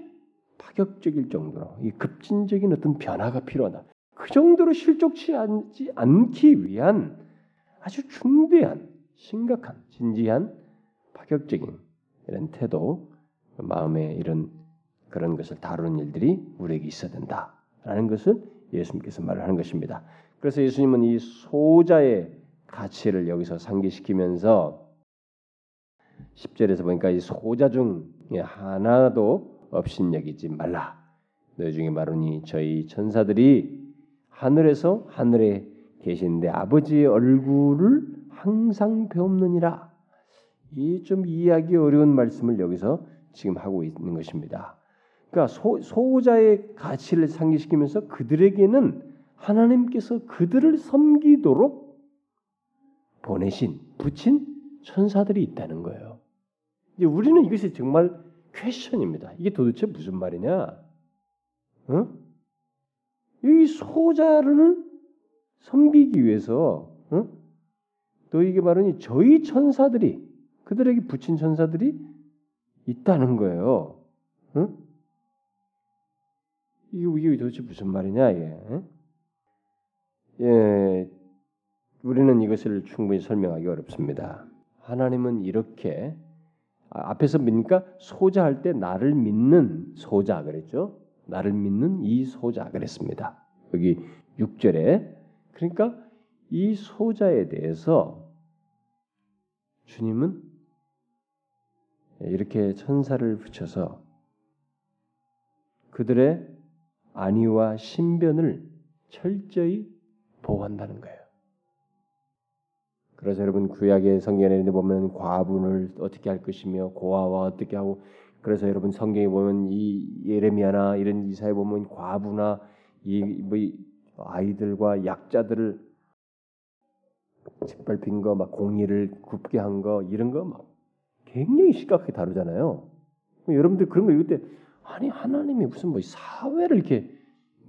파격적일 정도로 이 급진적인 어떤 변화가 필요하다. 그 정도로 실족치 않지 않기 위한 아주 중대한 심각한 진지한 파격적인 이런 태도 마음에 이런 그런 것을 다루는 일들이 우리에게 있어야 된다라는 것을 예수님께서 말을 하는 것입니다. 그래서 예수님은 이 소자의 가치를 여기서 상기시키면서 10절에서 보니까 이 소자 중에 하나도 없인 여기지 말라. 너희 중에 마르니 저희 천사들이 하늘에서 하늘에 계신데 아버지의 얼굴을 항상 배움느니라. 이 좀 이해하기 어려운 말씀을 여기서 지금 하고 있는 것입니다. 그러니까 소, 소자의 가치를 상기시키면서 그들에게는 하나님께서 그들을 섬기도록 보내신 붙인 천사들이 있다는 거예요. 이제 우리는 이것이 정말 퀘션입니다. 이게 도대체 무슨 말이냐? 어? 이 소자를 섬기기 위해서 어? 너에게 말하니 저희 천사들이 그들에게 붙인 천사들이 있다는 거예요. 어? 이게, 도대체 무슨 말이냐 이게? 예, 우리는 이것을 충분히 설명하기 어렵습니다. 하나님은 이렇게 아, 앞에서 뭡니까? 소자할 때 나를 믿는 소자 그랬죠? 나를 믿는 이 소자 그랬습니다. 여기 6절에 그러니까 이 소자에 대해서 주님은 이렇게 천사를 붙여서 그들의 안위와 신변을 철저히 보호한다는 거예요. 그래서 여러분 구약의 성경에 보면 과분을 어떻게 할 것이며 고아와 어떻게 하고 그래서 여러분 성경에 보면 이 예레미야나 이런 이사에 보면 과부나 이뭐 아이들과 약자들을 짓밟힌 거, 막 공의를 굽게 한 거 이런 거 막 굉장히 심각하게 다루잖아요. 여러분들 그런 거 읽을 때 아니 하나님이 무슨 뭐 사회를 이렇게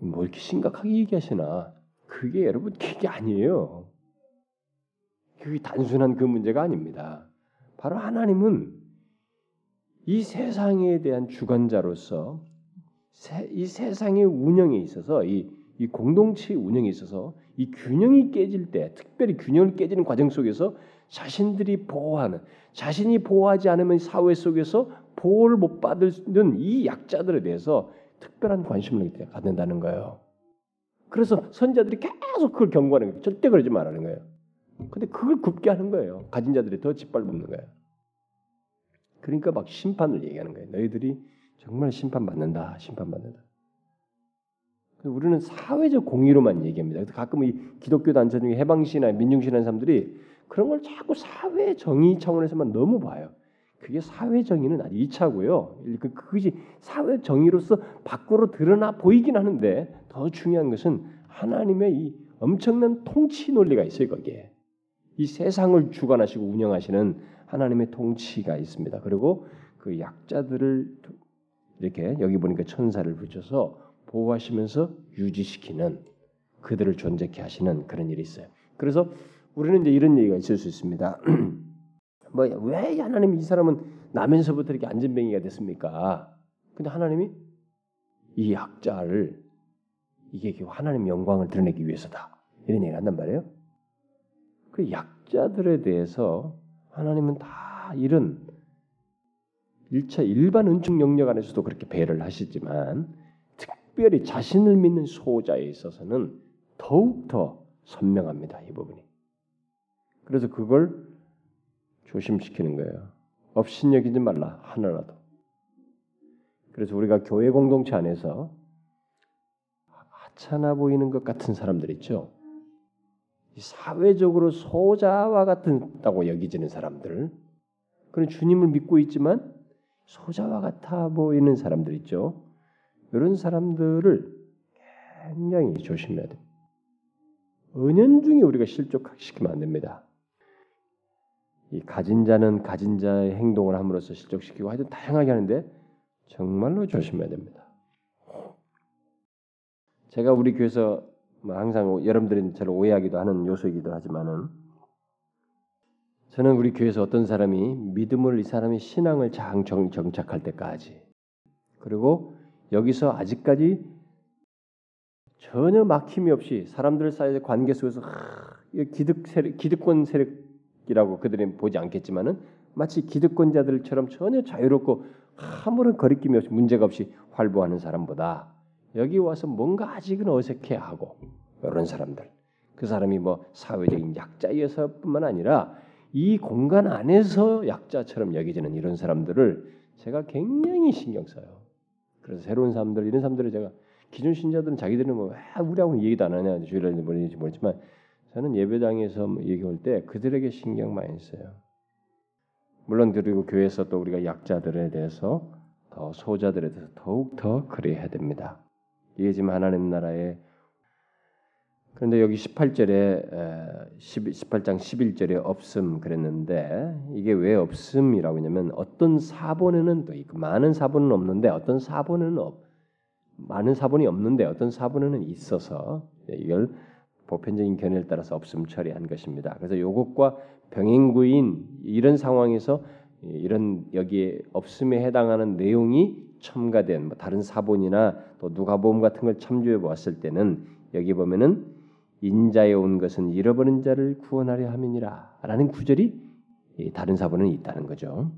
뭐 이렇게 심각하게 얘기하시나? 그게 여러분 그게 아니에요. 그게 단순한 그 문제가 아닙니다. 바로 하나님은 이 세상에 대한 주관자로서 이 세상의 운영에 있어서 이, 이 공동체 운영에 있어서 이 균형이 깨질 때, 특별히 균형을 깨지는 과정 속에서 자신들이 보호하는, 자신이 보호하지 않으면 사회 속에서 보호를 못 받는 이 약자들에 대해서 특별한 관심을 갖는다는 거예요. 그래서 선자들이 계속 그걸 경고하는 거예요. 절대 그러지 말라는 거예요. 근데 그걸 굽게 하는 거예요. 가진 자들이 더 짓밟는 거예요. 그러니까 막 심판을 얘기하는 거예요. 너희들이 정말 심판받는다. 심판받는다. 우리는 사회적 공의로만 얘기합니다. 가끔 이 기독교 단체 중에 해방시나 민중시라는 사람들이 그런 걸 자꾸 사회 정의 차원에서만 너무 봐요. 그게 사회 정의는 아주 2차고요. 그, 그것이 사회 정의로서 밖으로 드러나 보이긴 하는데 더 중요한 것은 하나님의 이 엄청난 통치 논리가 있어요, 거기에. 이 세상을 주관하시고 운영하시는 하나님의 통치가 있습니다. 그리고 그 약자들을 이렇게 여기 보니까 천사를 붙여서 보호하시면서 유지시키는 그들을 존재케 하시는 그런 일이 있어요. 그래서 우리는 이제 이런 얘기가 있을 수 있습니다. 뭐 왜 하나님이 이 사람은 나면서부터 이렇게 안전뱅이가 됐습니까? 근데 하나님이 이 약자를 이게 하나님 영광을 드러내기 위해서다. 이런 얘기를 한단 말이에요. 그 약자들에 대해서 하나님은 다 이런 1차 일반 은총 영역 안에서도 그렇게 배를 하시지만 특별히 자신을 믿는 소자에 있어서는 더욱 더 선명합니다. 이 부분이. 그래서 그걸 조심시키는 거예요. 업신여기지 말라 하나라도. 그래서 우리가 교회 공동체 안에서 하찮아 보이는 것 같은 사람들 있죠. 사회적으로 소자와 같다고 여기지는 사람들, 그런 주님을 믿고 있지만 소자와 같아 보이는 사람들 있죠. 이런 사람들을 굉장히 조심해야 돼. 은연중에 우리가 실족시키면 안 됩니다. 이 가진 자는 가진 자의 행동을 함으로써 실족시키고 하여튼 다양하게 하는데 정말로 조심해야 됩니다. 제가 우리 교회에서 뭐 항상 여러분들이 저를 오해하기도 하는 요소이기도 하지만은 저는 우리 교회에서 어떤 사람이 믿음을 이 사람이 신앙을 장 정착할 때까지 그리고 여기서 아직까지 전혀 막힘이 없이 사람들 사이의 관계 속에서 기득 세력, 기득권 세력이라고 그들은 보지 않겠지만은 마치 기득권자들처럼 전혀 자유롭고 아무런 거리낌이 없이 문제가 없이 활보하는 사람보다 여기 와서 뭔가 아직은 어색해하고 이런 사람들 그 사람이 뭐 사회적인 약자여서뿐만 아니라 이 공간 안에서 약자처럼 여겨지는 이런 사람들을 제가 굉장히 신경 써요. 그래서 새로운 사람들 이런 사람들을 제가 기존 신자들은 자기들은 뭐 아, 우리하고는 얘기도 안 하냐 주일날 모르는지 모르지만 저는 예배당에서 뭐 얘기할 때 그들에게 신경 많이 써요. 물론 그리고 교회에서 또 우리가 약자들에 대해서 더 소자들에 대해서 더욱 더 그래야 됩니다. 이게 지금 하나님 나라의 그런데 여기 18절에 18장 11절에 없음 그랬는데 이게 왜 없음이라고 하냐면 어떤 사본에는 또 있고 많은 사본은 없는데 어떤 사본은 없 많은 사본이 없는데 어떤 사본에는 있어서 이걸 보편적인 견해를 따라서 없음 처리한 것입니다. 그래서 이것과 병행구인 이런 상황에서 이런 여기에 없음에 해당하는 내용이 첨가된 뭐 다른 사본이나 또 누가복음 같은 걸 참조해 보았을 때는 여기 보면은 인자에 온 것은 잃어버린 자를 구원하려 함이니라라는 구절이 다른 사본은 있다는 거죠.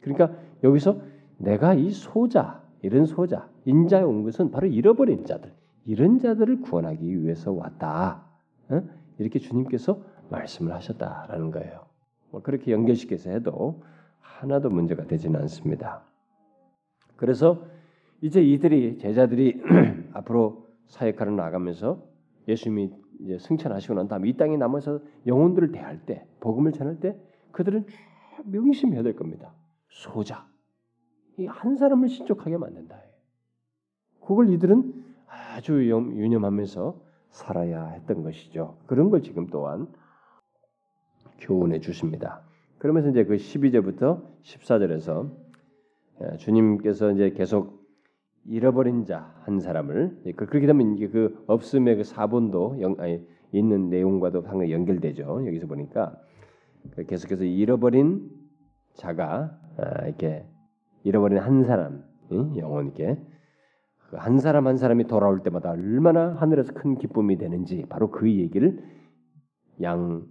그러니까 여기서 내가 이 소자 이런 소자 인자에 온 것은 바로 잃어버린 자들 이런 자들을 구원하기 위해서 왔다. 어? 이렇게 주님께서 말씀을 하셨다라는 거예요. 뭐 그렇게 연결시켜서 해도 하나도 문제가 되지는 않습니다. 그래서 이제 이들이 제자들이 앞으로 사역하러 나가면서 예수님이 이제 승천하시고 난 다음에 이 땅에 남아서 영혼들을 대할 때, 복음을 전할 때 그들은 명심해야 될 겁니다. 소자. 이 한 사람을 신족하게 만든다. 그걸 이들은 아주 유념하면서 살아야 했던 것이죠. 그런 걸 지금 또한 교훈해 주십니다. 그러면서 이제 그 12절부터 14절에서 주님께서 이제 계속 잃어버린 자 한 사람을 그, 그렇게 되면 이게 그 없음의 그 사본도 영, 아니, 있는 내용과도 상당히 연결되죠. 여기서 보니까 그 계속해서 잃어버린 자가 아, 이렇게 잃어버린 한 사람 영혼 이렇게 그한 사람 한 사람이 돌아올 때마다 얼마나 하늘에서 큰 기쁨이 되는지 바로 그 얘기를 양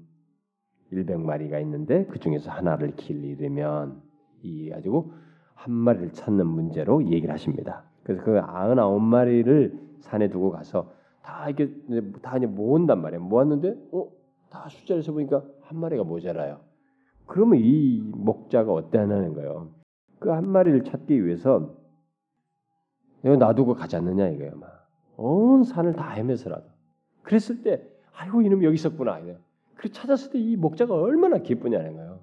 100마리가 있는데 그 중에서 하나를 길리려면 이 가지고 한 마리를 찾는 문제로 얘기를 하십니다. 그래서 그 99마리를 산에 두고 가서 다 이게 다 이제 모은단 말이에요. 모았는데 어? 다 숫자를 세 보니까 한 마리가 모자라요. 그러면 이 목자가 어떠하는 거예요? 그 한 마리를 찾기 위해서 이거 놔두고 가지 않느냐 이거예요. 막. 온 산을 다 헤매서라도. 그랬을 때 아이고 이놈 여기 있었구나. 그 찾았을 때 이 목자가 얼마나 기쁘냐는 거예요.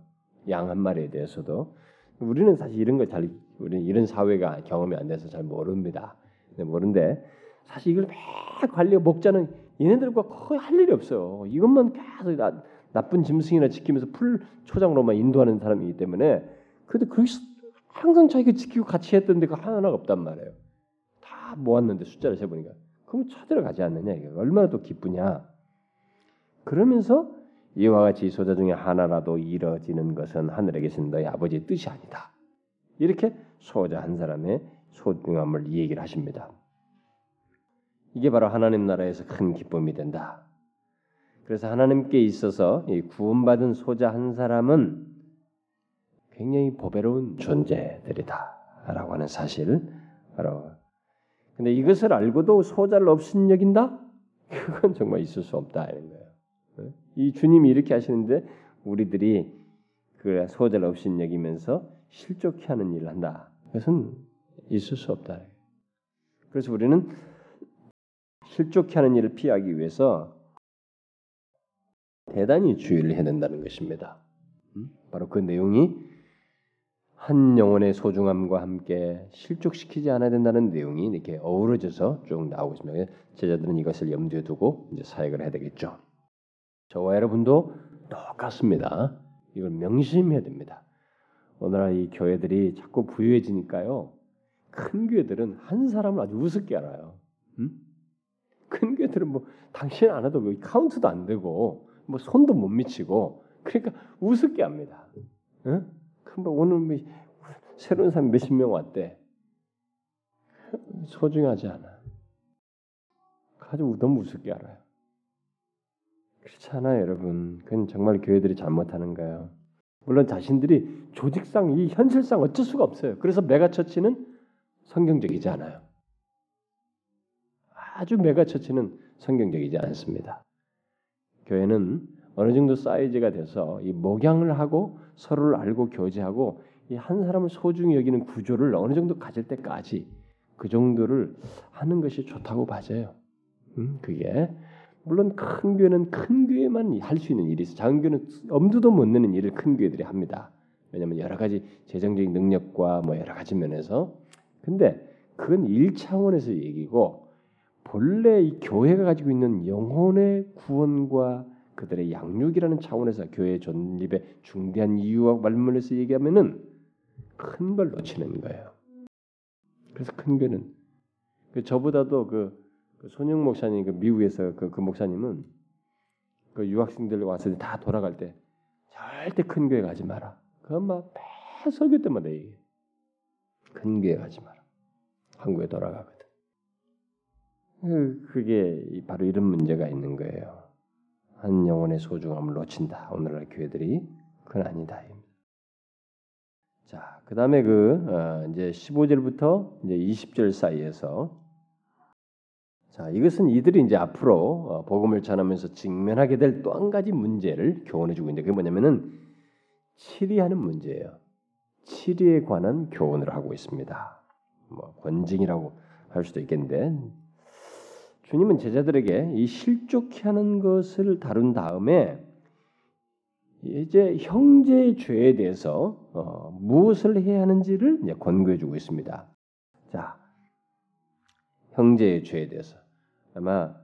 양 한 마리에 대해서도. 우리는 사실 이런 걸잘 우리는 이런 사회가 경험이 안 돼서 잘 모릅니다. 모르는데 사실 이걸 매 관리 목자는 얘네들과 거의 할 일이 없어요. 이것만 계속 나, 나쁜 짐승이나 지키면서 풀 초장으로만 인도하는 사람이기 때문에 근데 그 항상 자기가 지키고 같이 했던 데가 하나가 없단 말이에요. 다 모았는데 숫자를 세보니까 그럼 찾으러 가지 않느냐 이게 얼마나 또 기쁘냐. 그러면서 이와 같이 소자 중에 하나라도 이뤄지는 것은 하늘에 계신 너희 아버지의 뜻이 아니다. 이렇게 소자 한 사람의 소중함을 얘기를 하십니다. 이게 바로 하나님 나라에서 큰 기쁨이 된다. 그래서 하나님께 있어서 구원받은 소자 한 사람은 굉장히 보배로운 존재들이다라고 하는 사실 바로. 근데 이것을 알고도 소자를 없인 여긴다? 그건 정말 있을 수 없다 이런 거예요. 이 주님이 이렇게 하시는데 우리들이 그 소자를 없인 여기면서 실족해 하는 일을 한다. 그것은 있을 수 없다. 그래서 우리는 실족해 하는 일을 피하기 위해서 대단히 주의를 해야 된다는 것입니다. 음? 바로 그 내용이 한 영혼의 소중함과 함께 실족시키지 않아야 된다는 내용이 이렇게 어우러져서 쭉 나오고 있습니다. 제자들은 이것을 염두에 두고 이제 사역을 해야 되겠죠. 저와 여러분도 똑같습니다. 이걸 명심해야 됩니다. 오늘날 이 교회들이 자꾸 부유해지니까요. 큰 교회들은 한 사람을 아주 우습게 알아요. 음? 큰 교회들은 뭐 당신 안 해도 뭐 카운트도 안 되고 뭐 손도 못 미치고 그러니까 우습게 합니다. 응? 뭐 오늘 뭐 새로운 사람 몇십 명 왔대. 소중하지 않아. 아주 너무 우습게 알아요. 그렇지 않아요, 여러분. 그건 정말 교회들이 잘못하는 거예요. 물론 자신들이 조직상 이 현실상 어쩔 수가 없어요. 그래서 mega church는 성경적이지 않아요. 아주 mega church는 성경적이지 않습니다. 교회는 어느 정도 사이즈가 돼서 이 목양을 하고 서로를 알고 교제하고 이 한 사람을 소중히 여기는 구조를 어느 정도 가질 때까지 그 정도를 하는 것이 좋다고 봐져요. 음, 그게 물론 큰 교회는 큰 교회만 할 수 있는 일이 있어. 작은 교회는 엄두도 못 내는 일을 큰 교회들이 합니다. 왜냐하면 여러 가지 재정적인 능력과 뭐 여러 가지 면에서. 근데 그건 일 차원에서 얘기고 본래 이 교회가 가지고 있는 영혼의 구원과 그들의 양육이라는 차원에서 교회 존립의 중대한 이유와 말문에서 얘기하면은 큰 걸 놓치는 거예요. 그래서 큰 교회는 그 저보다도 그, 그 손영 목사님 그 미국에서 그, 그 목사님은 그 유학생들 와서 다 돌아갈 때 절대 큰 교회 가지 마라. 그건 막매 설교 때마다 얘기해. 큰 교회 가지 마라. 한국에 돌아가거든. 그, 그게 바로 이런 문제가 있는 거예요. 한 영혼의 소중함을 놓친다. 오늘날 교회들이 그건 아니다. 자, 그 다음에 그 어, 이제 15절부터 이제 20절 사이에서 자 이것은 이들이 이제 앞으로 어, 복음을 전하면서 직면하게 될 또 한 가지 문제를 교훈해 주고 있는데 그게 뭐냐면은 치리하는 문제예요. 치리에 관한 교훈을 하고 있습니다. 뭐 권징이라고 할 수도 있겠는데 주님은 제자들에게 이 실족케 하는 것을 다룬 다음에 이제 형제의 죄에 대해서 어, 무엇을 해야 하는지를 이제 권고해 주고 있습니다. 자, 형제의 죄에 대해서 아마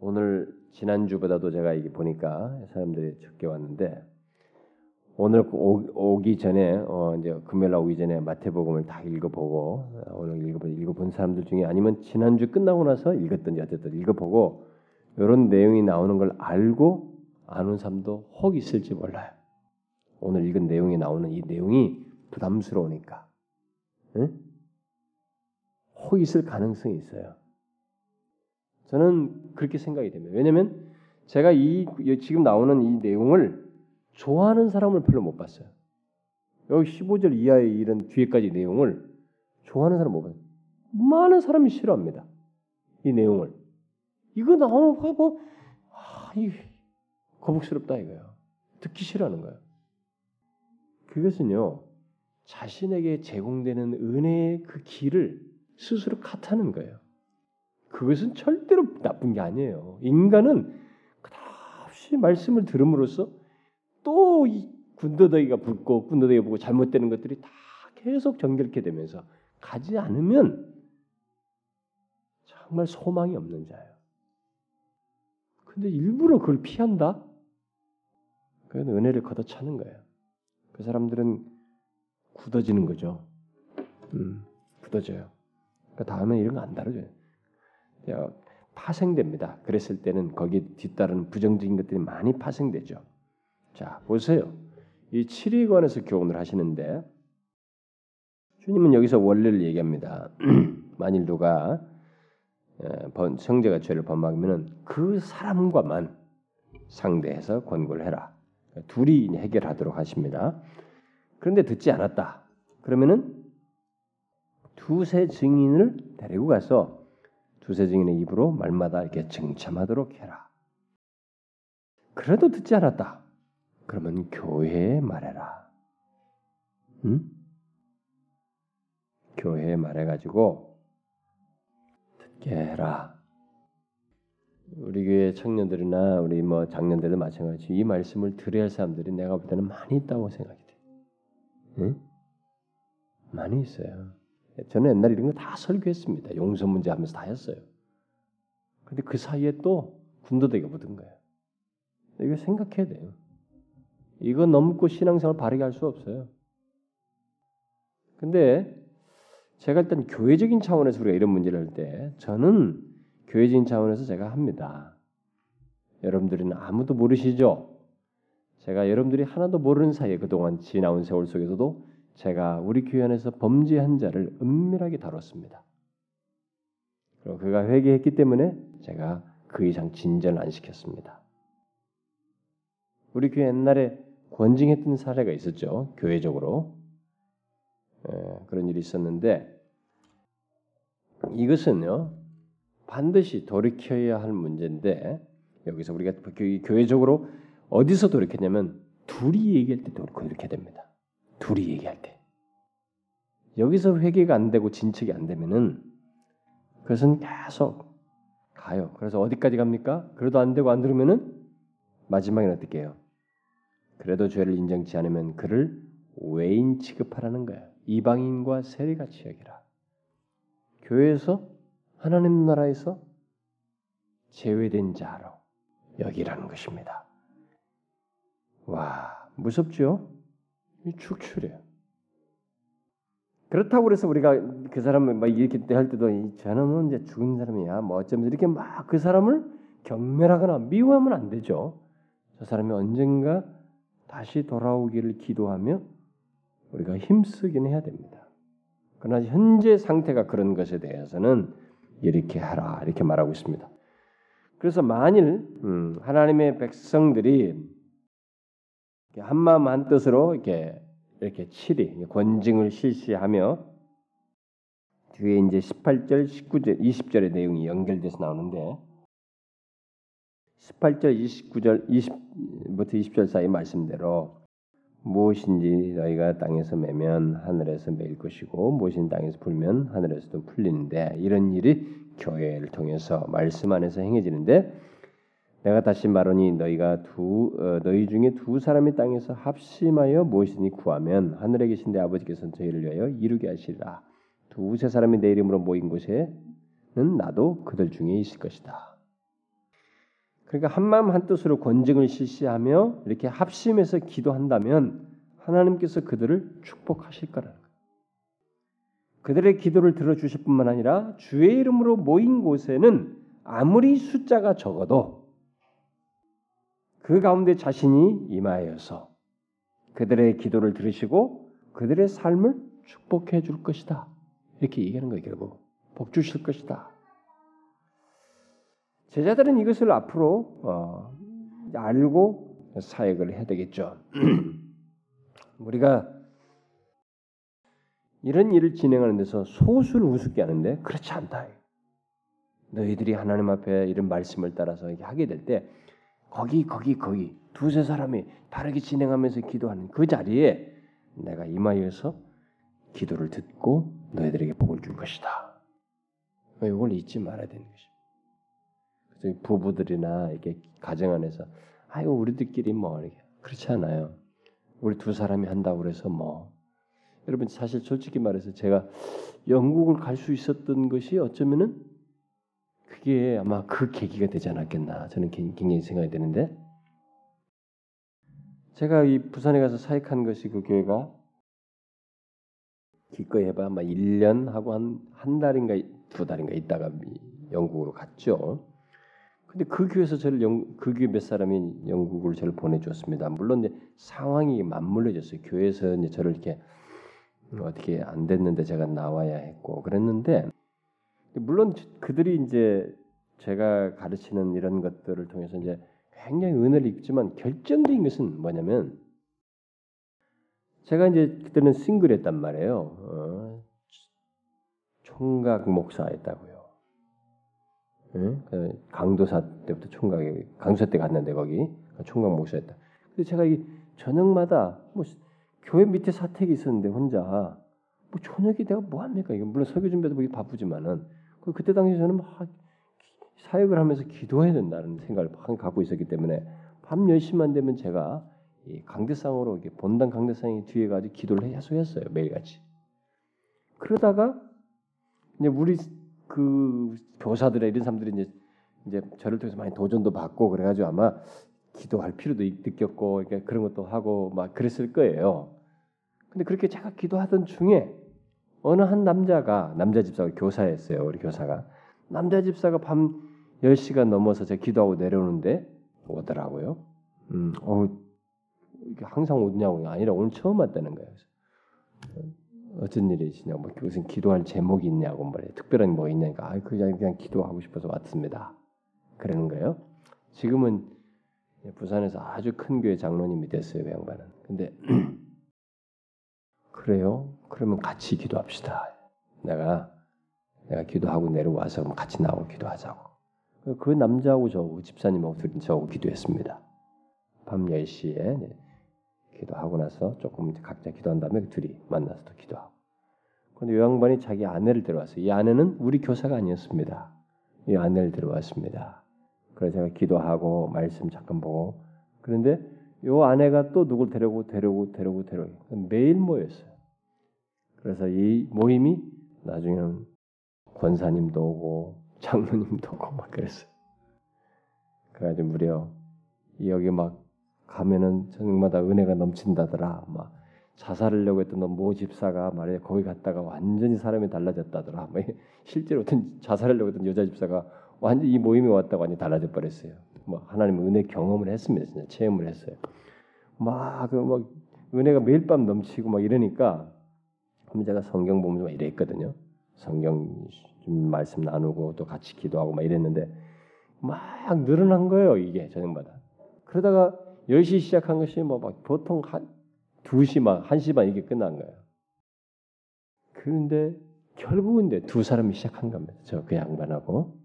오늘 지난 주보다도 제가 이게 보니까 사람들이 적게 왔는데 오늘 오, 기 전에 어 이제 금요일 날 오기 전에 마태복음을 다 읽어보고 오늘 읽어본 읽어본 사람들 중에 아니면 지난 주 끝나고 나서 읽었던지 어쨌든 읽어보고 이런 내용이 나오는 걸 알고 아는 사람도 혹 있을지 몰라요. 오늘 읽은 내용이 나오는 이 내용이 부담스러우니까 응? 혹 있을 가능성이 있어요. 저는 그렇게 생각이 됩니다. 왜냐하면 제가 이 지금 나오는 이 내용을 좋아하는 사람을 별로 못 봤어요. 여기 15절 이하의 이런 뒤에까지 내용을 좋아하는 사람 못 봐요. 많은 사람이 싫어합니다. 이 내용을. 이거 나오는 거 뭐, 아, 이 거북스럽다 이거예요. 듣기 싫어하는 거예요. 그것은요, 자신에게 제공되는 은혜의 그 길을 스스로 탓하는 거예요. 그것은 절대로 나쁜 게 아니에요. 인간은 끝없이 말씀을 들음으로써 또 군더더기가 붙고 군더더기가 붙고 잘못되는 것들이 다 계속 정결케 되면서 가지 않으면 정말 소망이 없는 자예요. 근데 일부러 그걸 피한다? 그건 은혜를 걷어차는 거예요. 그 사람들은 굳어지는 거죠. 음, 굳어져요. 그 다음에 이런 거 안 다뤄져요. 파생됩니다. 그랬을 때는 거기 뒤따르는 부정적인 것들이 많이 파생되죠. 자, 보세요. 이 7위 관에서 교훈을 하시는데 주님은 여기서 원리를 얘기합니다. 만일 누가 성제가 죄를 범하면 그 사람과만 상대해서 권고를 해라. 둘이 해결하도록 하십니다. 그런데 듣지 않았다. 그러면은 두세 증인을 데리고 가서 두세 증인의 입으로 말마다 이렇게 증참하도록 해라. 그래도 듣지 않았다. 그러면 교회에 말해라. 응? 교회에 말해가지고 듣게 해라. 우리 교회 청년들이나 우리 뭐 장년들도 마찬가지 이 말씀을 들어야 할 사람들이 내가 볼 때는 많이 있다고 생각이 돼. 응? 많이 있어요. 저는 옛날에 이런 거 다 설교했습니다. 용서 문제 하면서 다 했어요. 근데 그 사이에 또 군더더기가 묻은 거예요. 이거 생각해야 돼요. 이거 넘고 신앙생활 바르게 할 수 없어요. 근데 제가 일단 교회적인 차원에서 우리가 이런 문제를 할 때 저는 교회적인 차원에서 제가 합니다. 여러분들은 아무도 모르시죠? 제가 여러분들이 하나도 모르는 사이에 그동안 지나온 세월 속에서도 제가 우리 교회 안에서 범죄한 자를 은밀하게 다뤘습니다. 그리고 그가 회개했기 때문에 제가 그 이상 진전을 안 시켰습니다. 우리 교회 옛날에 권징했던 사례가 있었죠. 교회적으로 예, 그런 일이 있었는데 이것은요 반드시 돌이켜야 할 문제인데 여기서 우리가 교회적으로 어디서 돌이켰냐면 둘이 얘기할 때 돌이켜야 됩니다. 둘이 얘기할 때 여기서 회개가 안 되고 진척이 안 되면은 그것은 계속 가요. 그래서 어디까지 갑니까? 그래도 안 되고 안 들으면은 마지막에는 어떻게 해요? 그래도 죄를 인정치 않으면 그를 외인 취급하라는 거야. 이방인과 세리같이 여기라. 교회에서 하나님 나라에서 제외된 자로 여기라는 것입니다. 와 무섭죠? 축출해요. 그렇다고 그래서 우리가 그 사람을 막 이렇게 할 때도 저놈은 이제 죽은 사람이야. 뭐 어쩌면 이렇게 막 그 사람을 경멸하거나 미워하면 안 되죠. 저 사람이 언젠가 다시 돌아오기를 기도하며 우리가 힘쓰긴 해야 됩니다. 그러나 현재 상태가 그런 것에 대해서는 이렇게 하라 이렇게 말하고 있습니다. 그래서 만일 음, 하나님의 백성들이 한 마음 한 뜻으로 이렇게 이렇게 칠이 권징을 실시하며 뒤에 이제 18절, 19절, 20절의 내용이 연결돼서 나오는데 18절, 29절, 20부터 20절 사이 말씀대로 무엇인지 너희가 땅에서 매면 하늘에서 매일 것이고 무엇인 땅에서 풀면 하늘에서도 풀리는데 이런 일이 교회를 통해서 말씀 안에서 행해지는데 내가 다시 말하니 너희가 두 어, 너희 중에 두 사람이 땅에서 합심하여 무엇이니 구하면 하늘에 계신 내 아버지께서 저희를 위하여 이루게 하시리라. 두 세 사람이 내 이름으로 모인 곳에는 나도 그들 중에 있을 것이다. 그러니까 한 마음 한 뜻으로 권증을 실시하며 이렇게 합심해서 기도한다면 하나님께서 그들을 축복하실 거라는 거예요. 그들의 기도를 들어주실 뿐만 아니라 주의 이름으로 모인 곳에는 아무리 숫자가 적어도 그 가운데 자신이 임하여서 그들의 기도를 들으시고 그들의 삶을 축복해 줄 것이다. 이렇게 얘기하는 거예요, 결국. 복 주실 것이다. 제자들은 이것을 앞으로 어, 알고 사역을 해야 되겠죠. 우리가 이런 일을 진행하는 데서 소수를 우습게 하는데 그렇지 않다. 너희들이 하나님 앞에 이런 말씀을 따라서 하게 될 때 거기 거기 거기 두세 사람이 다르게 진행하면서 기도하는 그 자리에 내가 임하여서 기도를 듣고 너희들에게 복을 줄 것이다. 이걸 잊지 말아야 되는 것입니다. 그래서 부부들이나 이렇게 가정 안에서 아이고 우리들끼리 뭐 이렇게 그렇지 않아요. 우리 두 사람이 한다고 그래서 뭐 여러분 사실 솔직히 말해서 제가 영국을 갈 수 있었던 것이 어쩌면은 그게 아마 그 계기가 되지 않았겠나 저는 굉장히 생각이 되는데 제가 이 부산에 가서 사역한 것이 그 교회가 기꺼이 해봐 아마 1년 하고 한, 한 달인가 두 달인가 있다가 영국으로 갔죠. 근데 그 교회에서 저를 영, 그 교회 몇 사람이 영국을 저를 보내주었습니다. 물론 이제 상황이 맞물려졌어요. 교회에서 이제 저를 이렇게 어떻게 안 됐는데 제가 나와야 했고 그랬는데 물론 그들이 이제 제가 가르치는 이런 것들을 통해서 이제 굉장히 은혜를 입지만 결정적인 것은 뭐냐면 제가 이제 그때는 싱글했단 말이에요. 어, 총각 목사였다고요. 응? 그 강도사 때부터 총각이 강도사 때 갔는데 거기 총각 목사였다. 근데 제가 이 저녁마다 뭐 교회 밑에 사택이 있었는데 혼자 뭐 저녁에 내가 뭐 합니까? 이게 물론 설교 준비도 보기 바쁘지만은 그 그때 당시 저는 막 사역을 하면서 기도해야 된다는 생각을 갖고 있었기 때문에 밤 10시만 되면 제가 이 강대상으로 본당 강대상이 뒤에 가지고 기도를 해소했어요 매일같이. 그러다가 이제 우리 그 교사들의 이런 사람들이 이제 이제 저를 통해서 많이 도전도 받고 그래가지고 아마 기도할 필요도 느꼈고 이렇게 그런 것도 하고 막 그랬을 거예요. 근데 그렇게 제가 기도하던 중에 어느 한 남자가 남자 집사가 교사였어요. 우리 교사가 남자 집사가 밤 10시가 넘어서 제가 기도하고 내려오는데 오더라고요. 음, 어, 항상 오냐고 아니라 오늘 처음 왔다는 거예요. 어쩐 일이시냐고 뭐 무슨 기도할 제목이 있냐고 말해 특별한 뭐 있냐니까 아 그냥 그냥 기도하고 싶어서 왔습니다. 그러는 거예요. 지금은 부산에서 아주 큰 교회 장로님이 됐어요, 그 양반은. 근데 그래요? 그러면 같이 기도합시다. 내가 내가 기도하고 내려와서 같이 나오고 기도하자고. 그 남자하고 저하고 집사님하고 둘이 저하고 기도했습니다. 밤 10시에 기도하고 나서 조금 각자 기도한 다음에 그 둘이 만나서 또 기도하고. 그런데 요 양반이 자기 아내를 데려왔어요. 이 아내는 우리 교사가 아니었습니다. 이 아내를 데려왔습니다. 그래서 제가 기도하고 말씀 잠깐 보고 그런데 요 아내가 또 누굴 데려고 데려고 데려고 데려고 매일 모였어요. 그래서 이 모임이 나중에는 권사님도 오고 장로님도 오고 막 그랬어요. 그래가지고 무려 여기 막 가면은 저녁마다 은혜가 넘친다더라. 막 자살하려고 했던 모 집사가 말이야 거기 갔다가 완전히 사람이 달라졌다더라. 뭐 실제로 어떤 자살하려고 했던 여자 집사가 완전 이 모임에 왔다가 완전 달라져 버렸어요. 뭐 하나님 은혜 경험을 했습니다. 진짜 체험을 했어요. 막막 그막 은혜가 매일 밤 넘치고 막 이러니까 제가 성경 보면 막 이랬거든요. 성경 좀 말씀 나누고 또 같이 기도하고 막 이랬는데 막 늘어난 거예요 이게 저녁마다. 그러다가 10시 시작한 것이 뭐 막 보통 한 2시 막 1시 반 이게 끝난 거예요. 그런데 결국은 두 사람이 시작한 겁니다. 저 그 양반하고.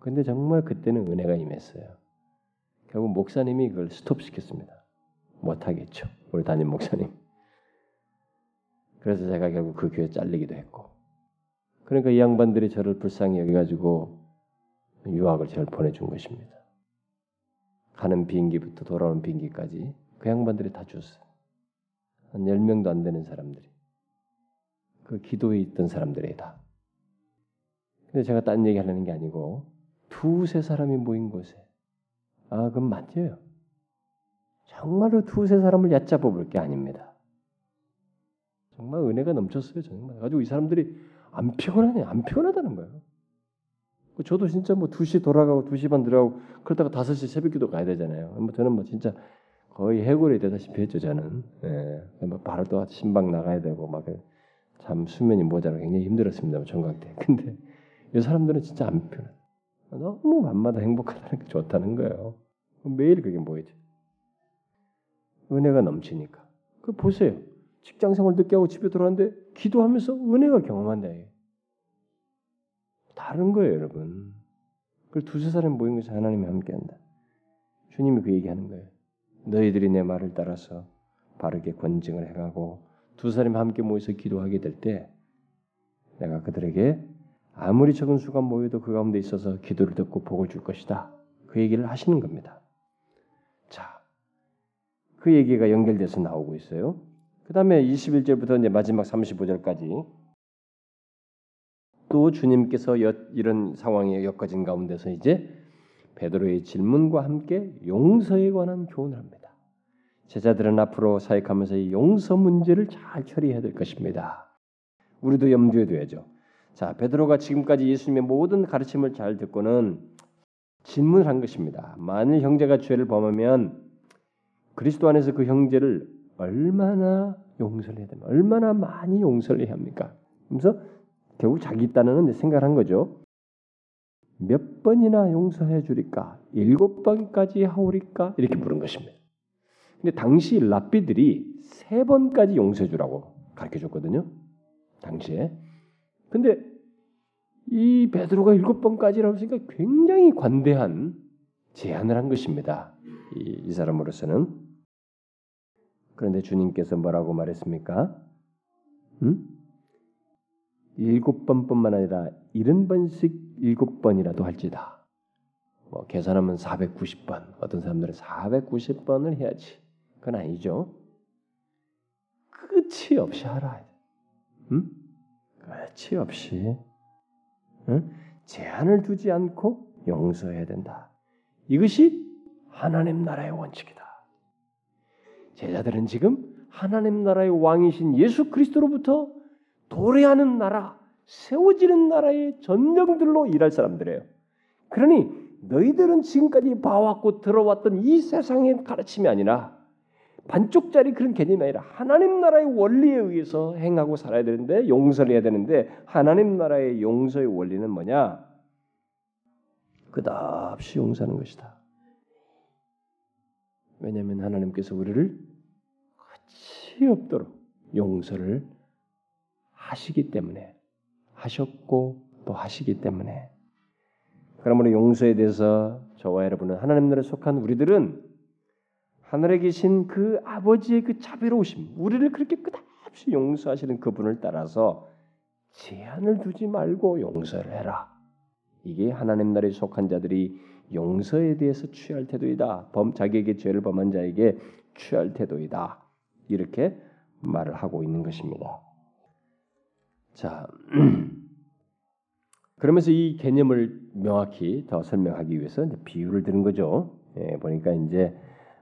근데 정말 그때는 은혜가 임했어요. 결국 목사님이 그걸 스톱시켰습니다. 못하겠죠. 우리 담임 목사님. 그래서 제가 결국 그 교회 잘리기도 했고. 그러니까 이 양반들이 저를 불쌍히 여겨가지고 유학을 저를 보내준 것입니다. 가는 비행기부터 돌아오는 비행기까지 그 양반들이 다 줬어요. 한 10명도 안 되는 사람들이. 그 기도에 있던 사람들이 다. 근데 제가 딴 얘기 하려는 게 아니고 두세 사람이 모인 곳에 아, 그건 맞아요. 정말로 두세 사람을 얕잡아 볼 게 아닙니다. 정말 은혜가 넘쳤어요. 정말. 가지고 이 사람들이 안 피곤하냐? 안 피곤하다는 거예요. 저도 진짜 뭐 2시 돌아가고 2시 반 들어가고 그러다가 5시 새벽기도 가야 되잖아요. 뭐 저는 뭐 진짜 거의 해골이 되다시피 했죠, 저는. 예. 뭐 바로 또 신방 나가야 되고 막참 수면이 모자라 굉장히 힘들었습니다. 정각 때. 근데 이 사람들은 진짜 안 피곤해. 너무 밤마다 행복하다는 게 좋다는 거예요. 매일 그게 뭐이지? 은혜가 넘치니까. 그 보세요. 직장 생활 늦게 하고 집에 돌아왔는데 기도하면서 은혜가 경험한다. 다른 거예요, 여러분. 그 두세 사람 모인 것이 하나님이 함께한다. 주님이 그 얘기하는 거예요. 너희들이 내 말을 따라서 바르게 권징을 해가고 두 사람이 함께 모여서 기도하게 될 때 내가 그들에게 아무리 적은 수가 모여도 그 가운데 있어서 기도를 듣고 복을 줄 것이다. 그 얘기를 하시는 겁니다. 자, 그 얘기가 연결돼서 나오고 있어요. 그 다음에 21절부터 이제 마지막 35절까지 또 주님께서 이런 상황에 엮어진 가운데서 이제 베드로의 질문과 함께 용서에 관한 교훈을 합니다. 제자들은 앞으로 사역하면서 이 용서 문제를 잘 처리해야 될 것입니다. 우리도 염두에 둬야죠. 자, 베드로가 지금까지 예수님의 모든 가르침을 잘 듣고는 질문한 것입니다. 만일 형제가 죄를 범하면 그리스도 안에서 그 형제를 얼마나 용서를 해야 됩니까? 얼마나 많이 용서를 해야 합니까? 그래서 결국 자기 딴에는 생각한 거죠. 몇 번이나 용서해 주리까? 일곱 번까지 하오리까? 이렇게 물은 것입니다. 근데 당시 랍비들이 세 번까지 용서해 주라고 가르쳐 줬거든요. 당시에. 근데 이 베드로가 일곱 번까지라고 하니까 굉장히 관대한 제안을 한 것입니다. 이, 이 사람으로서는. 그런데 주님께서 뭐라고 말했습니까? 음? 일곱 번뿐만 아니라 일흔 번씩 일곱 번이라도 할지다. 뭐 계산하면 490번, 어떤 사람들은 490번을 해야지. 그건 아니죠. 끝이 없이 하라. 음? 끝이 없이 응? 제한을 두지 않고 용서해야 된다. 이것이 하나님 나라의 원칙이다. 제자들은 지금 하나님 나라의 왕이신 예수 그리스도로부터 도래하는 나라, 세워지는 나라의 전령들로 일할 사람들이에요. 그러니 너희들은 지금까지 봐왔고 들어왔던 이 세상의 가르침이 아니라 반쪽짜리 그런 개념이 아니라 하나님 나라의 원리에 의해서 행하고 살아야 되는데 용서를 해야 되는데 하나님 나라의 용서의 원리는 뭐냐? 끝없이 용서하는 것이다. 왜냐하면 하나님께서 우리를 끝이 없도록 용서를 하시기 때문에 하셨고 또 하시기 때문에 그러므로 용서에 대해서 저와 여러분은 하나님 나라에 속한 우리들은 하늘에 계신 그 아버지의 그 자비로우심, 우리를 그렇게 끝없이 용서하시는 그분을 따라서 제한을 두지 말고 용서를 해라. 이게 하나님 나라에 속한 자들이 용서에 대해서 취할 태도이다. 범 자기에게 죄를 범한 자에게 취할 태도이다. 이렇게 말을 하고 있는 것입니다. 자, 그러면서 이 개념을 명확히 더 설명하기 위해서 비유를 드는 거죠. 예, 보니까 이제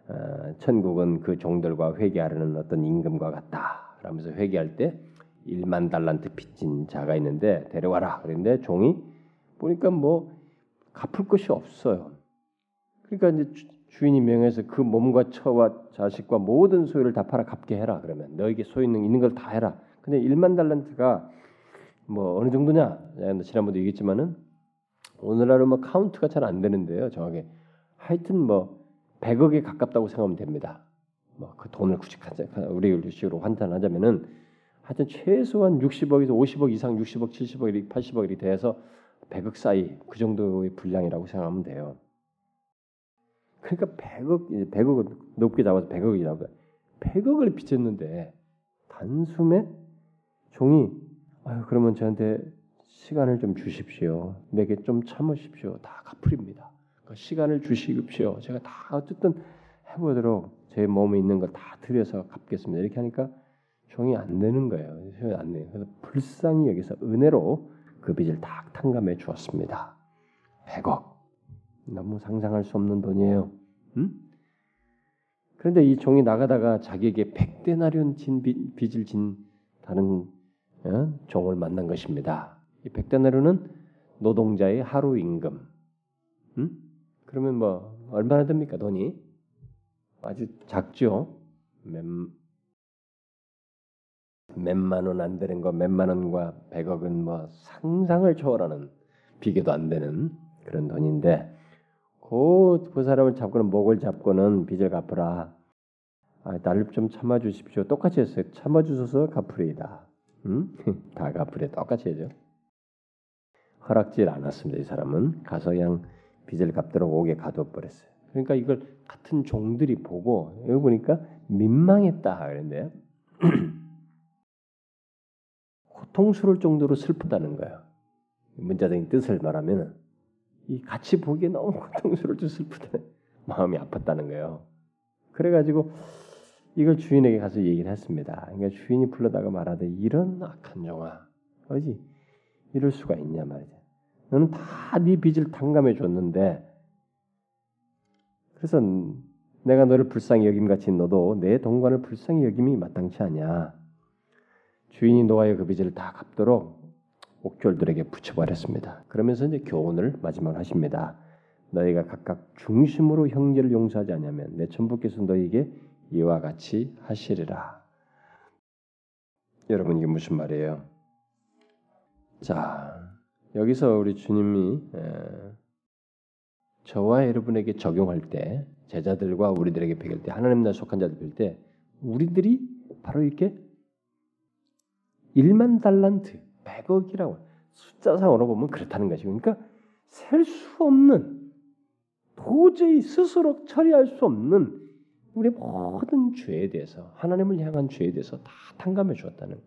어, 천국은 그 종들과 회개하려는 어떤 임금과 같다. 라면서 회개할 때 1만 달란트 빚진 자가 있는데 데려와라. 그런데 종이 보니까 뭐 갚을 것이 없어요. 그러니까 이제 주인이 명해서 그 몸과 처와 자식과 모든 소유를 다 팔아 갚게 해라. 그러면 너에게 소유 있는 있는 걸 다 해라. 근데 1만 달란트가 뭐 어느 정도냐? 지난번도 얘기했지만은 오늘날은 뭐 카운트가 잘 안 되는데요. 정확히 하여튼 뭐 100억에 가깝다고 생각하면 됩니다. 뭐 그 돈을 굳이 우리 식으로 환산하자면은 하여튼 최소한 60억에서 50억 이상 60억, 70억, 80억 이렇게 돼서 100억 사이 그 정도의 분량이라고 생각하면 돼요. 그러니까 100억, 100억을 높게 잡아서 100억이라고 100억을 빚었는데 단숨에 종이 아유 그러면 저한테 시간을 좀 주십시오. 내게 좀 참으십시오. 다 갚으립니다. 그 시간을 주십시오. 제가 다 어쨌든 해보도록 제 몸에 있는 걸 다 들여서 갚겠습니다. 이렇게 하니까 종이 안 되는 거예요. 안 돼요. 그래서 불쌍히 여기서 은혜로 그 빚을 다 탕감해 주었습니다. 100억. 너무 상상할 수 없는 돈이에요. 음? 그런데 이 종이 나가다가 자기에게 100데나리온 진 빚, 을 진 다른 어? 종을 만난 것입니다. 이 100데나리온은 노동자의 하루 임금. 음? 그러면 뭐 얼마나 됩니까 돈이? 아주 작죠. 몇, 몇만 원 안 되는 거 몇만 원과 백억은 뭐 상상을 초월하는 비교도 안 되는 그런 돈인데 그, 그 사람을 잡고는 목을 잡고는 빚을 갚으라. 아, 나를 좀 참아 주십시오. 똑같이 했어요. 참아 주셔서 갚으리이다. 음? 다 갚으래. 똑같이 해죠. 허락질 않았습니다. 이 사람은 가서 그냥 빚을 갚도록 옥에 가둬 버렸어요. 그러니까 이걸 같은 종들이 보고 여기 보니까 민망했다 그랬는데요. 고통스러울 정도로 슬프다는 거예요. 문자적인 뜻을 말하면 이 같이 보기에 너무 고통스러울 줄 슬프다 마음이 아팠다는 거예요. 그래가지고 이걸 주인에게 가서 얘기를 했습니다. 그러니까 주인이 불러다가 말하되 이런 악한 종아 어지 이럴 수가 있냐 말이죠. 너는 다 네 빚을 탕감해 줬는데 그래서 내가 너를 불쌍히 여김 같이 너도 내 동관을 불쌍히 여김이 마땅치 않냐. 주인이 노아의 그 빚을 다 갚도록 옥졸들에게 붙여버렸습니다. 그러면서 이제 교훈을 마지막으로 하십니다. 너희가 각각 중심으로 형제를 용서하지 않으면 내 천부께서 너희에게 이와 같이 하시리라. 여러분 이게 무슨 말이에요? 자, 여기서 우리 주님이 저와 여러분에게 적용할 때 제자들과 우리들에게 배길 때 하나님 나라 속한 자들 배길 때 우리들이 바로 이렇게 1만 달란트 100억이라고 숫자상으로 보면 그렇다는 것이 그러니까 셀 수 없는 도저히 스스로 처리할 수 없는 우리 모든 죄에 대해서 하나님을 향한 죄에 대해서 다 탕감해 주었다는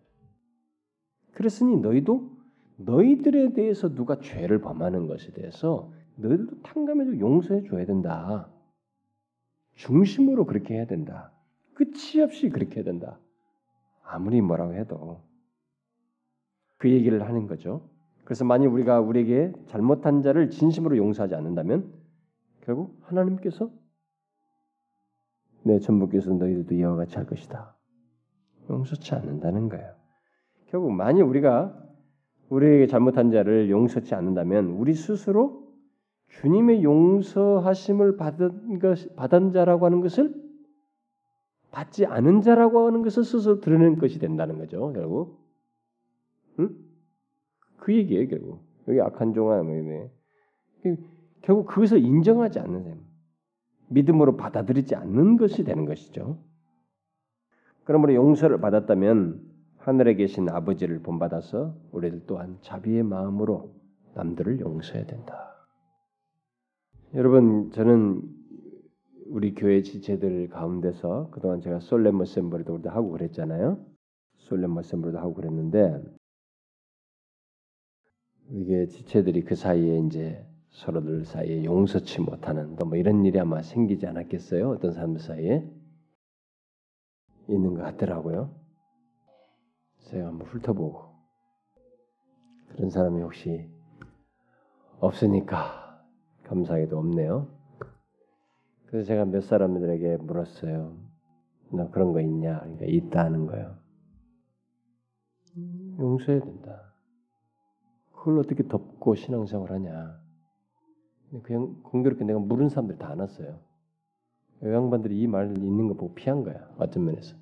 그랬으니 너희도 너희들에 대해서 누가 죄를 범하는 것에 대해서 너희들도 탕감해서 용서해 줘야 된다. 중심으로 그렇게 해야 된다. 끝이 없이 그렇게 해야 된다. 아무리 뭐라고 해도 그 얘기를 하는 거죠. 그래서 만약 우리가 우리에게 잘못한 자를 진심으로 용서하지 않는다면 결국 하나님께서 내 전부께서 너희들도 이와 같이 할 것이다. 용서치 않는다는 거예요. 결국 만약 우리가 우리에게 잘못한 자를 용서치 않는다면 우리 스스로 주님의 용서하심을 받은 것 받은 자라고 하는 것을 받지 않은 자라고 하는 것을 스스로 드러내는 것이 된다는 거죠. 결국, 응? 그 얘기예요. 결국 여기 악한 종아 뭐 결국 그것을 인정하지 않는 삶, 믿음으로 받아들이지 않는 것이 되는 것이죠. 그러므로 용서를 받았다면 하늘에 계신 아버지를 본받아서 우리들 또한 자비의 마음으로 남들을 용서해야 된다. 여러분 저는 우리 교회 지체들 가운데서 그동안 제가 솔렘 어셈블도 하고 그랬잖아요. 솔렘 어셈블도 하고 그랬는데 이게 지체들이 그 사이에 이제 서로들 사이에 용서치 못하는 또 뭐 이런 일이 아마 생기지 않았겠어요? 어떤 사람들 사이에 있는 것 같더라고요. 제가 한번 훑어보고 그런 사람이 혹시 없으니까 감사하게도 없네요. 그래서 제가 몇 사람들에게 물었어요. 너 그런 거 있냐? 그러니까 있다는 거예요. 용서해야 된다. 그걸 어떻게 덮고 신앙생활 하냐? 그냥 공교롭게 내가 물은 사람들 다 안았어요. 양반들이 이 말을 읽는 거 보고 피한 거야. 어떤 면에서.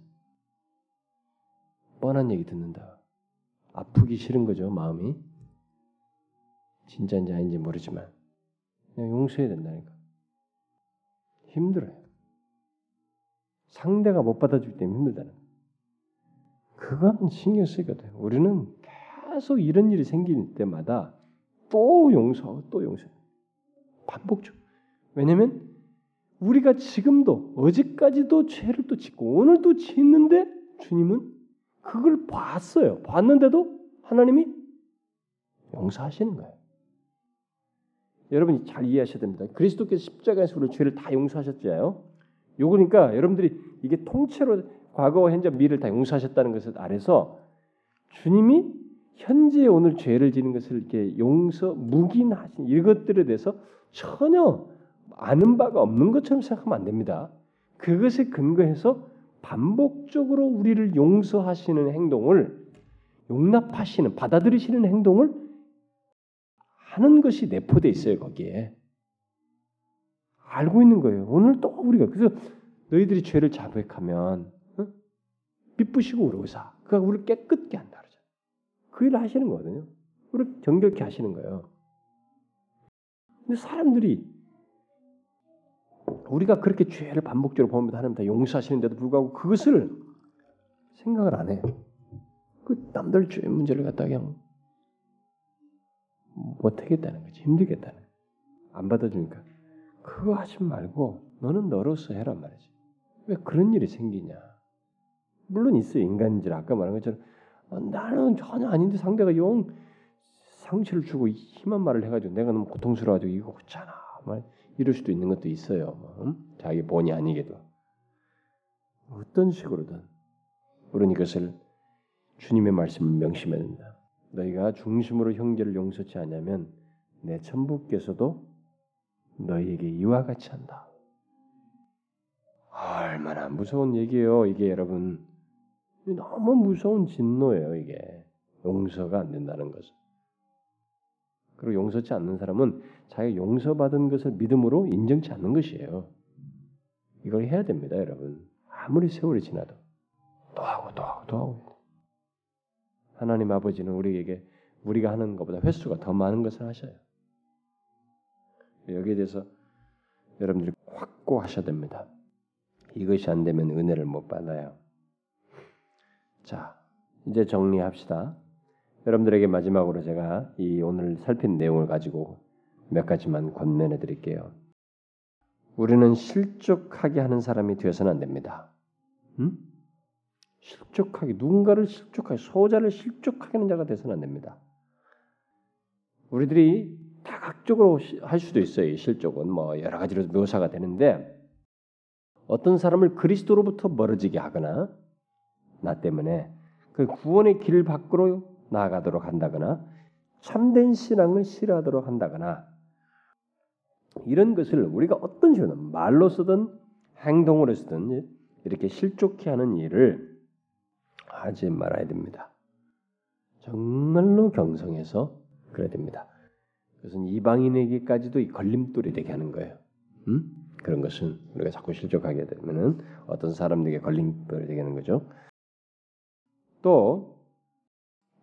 뻔한 얘기 듣는다. 아프기 싫은 거죠, 마음이. 진짜인지 아닌지 모르지만. 그냥 용서해야 된다니까. 힘들어요. 상대가 못 받아주기 때문에 힘들다는 그건 신경 쓰거든. 우리는 계속 이런 일이 생길 때마다 또 용서하고 또 용서. 반복적. 왜냐면 우리가 지금도 어제까지도 죄를 또 짓고 오늘도 짓는데 주님은 그걸 봤어요. 봤는데도 하나님이 용서하시는 거예요. 여러분이 잘 이해하셔야 됩니다. 그리스도께서 십자가에서 우리 죄를 다 용서하셨잖아요. 요거니까 여러분들이 이게 통째로 과거와 현재 미래를 다 용서하셨다는 것을 아래서 주님이 현재 오늘 죄를 지는 것을 이렇게 용서 묵인하신 이것들에 대해서 전혀 아는 바가 없는 것처럼 생각하면 안 됩니다. 그것에 근거해서 반복적으로 우리를 용서하시는 행동을 용납하시는 받아들이시는 행동을 하는 것이 내포돼 있어요 거기에 알고 있는 거예요. 오늘 또 우리가 그래서 너희들이 죄를 자백하면 어? 삐부시고 우로사 그가 우리를 깨끗게 한다 그 일을 하시는 거거든요. 우리를 정결케 하시는 거예요. 근데 사람들이 우리가 그렇게 죄를 반복적으로 보면 하나님 다 용서하시는데도 불구하고 그것을 생각을 안 해. 그 남들 죄 문제를 갖다 그냥 못하겠다는 거지. 힘들겠다는. 안 받아주니까. 그거 하지 말고 너는 너로서 해란 말이지. 왜 그런 일이 생기냐. 물론 있어 인간인지 아까 말한 것처럼 어, 나는 전혀 아닌데 상대가 용 상처를 주고 심한 말을 해가지고 내가 너무 고통스러워가지고 이거 없잖아. 말 이럴 수도 있는 것도 있어요. 뭐, 음? 자기 본의 아니게도 어떤 식으로든 우리는 이것을 주님의 말씀을 명심해야 된다. 너희가 중심으로 형제를 용서치 않으면 내 천부께서도 너희에게 이와 같이 한다. 얼마나 무서운 얘기예요, 이게 여러분. 너무 무서운 진노예요, 이게. 용서가 안 된다는 것은. 그리고 용서치 않는 사람은 자기가 용서받은 것을 믿음으로 인정치 않는 것이에요. 이걸 해야 됩니다, 여러분. 아무리 세월이 지나도 또 하고 또 하고 또 하고. 하나님 아버지는 우리에게 우리가 하는 것보다 횟수가 더 많은 것을 하셔요. 여기에 대해서 여러분들이 확고하셔야 됩니다. 이것이 안 되면 은혜를 못 받아요. 자, 이제 정리합시다. 여러분들에게 마지막으로 제가 이 오늘 살핀 내용을 가지고 몇 가지만 권면해 드릴게요. 우리는 실족하게 하는 사람이 되어서는 안 됩니다. 음? 실족하게 누군가를 실족하게 소자를 실족하게 하는 자가 되어서는 안 됩니다. 우리들이 다각적으로 할 수도 있어요. 실족은 뭐 여러 가지로 묘사가 되는데 어떤 사람을 그리스도로부터 멀어지게 하거나 나 때문에 그 구원의 길 밖으로 나아가도록 한다거나 참된 신앙을 싫어하도록 한다거나 이런 것을 우리가 어떤 식으로 말로서든 행동으로서든 이렇게 실족해 하는 일을 하지 말아야 됩니다. 정말로 경성해서 그래야 됩니다. 그것은 이방인에게까지도 이 걸림돌이 되게 하는 거예요. 음? 그런 것은 우리가 자꾸 실족하게 되면은 어떤 사람들에게 걸림돌이 되는 거죠. 또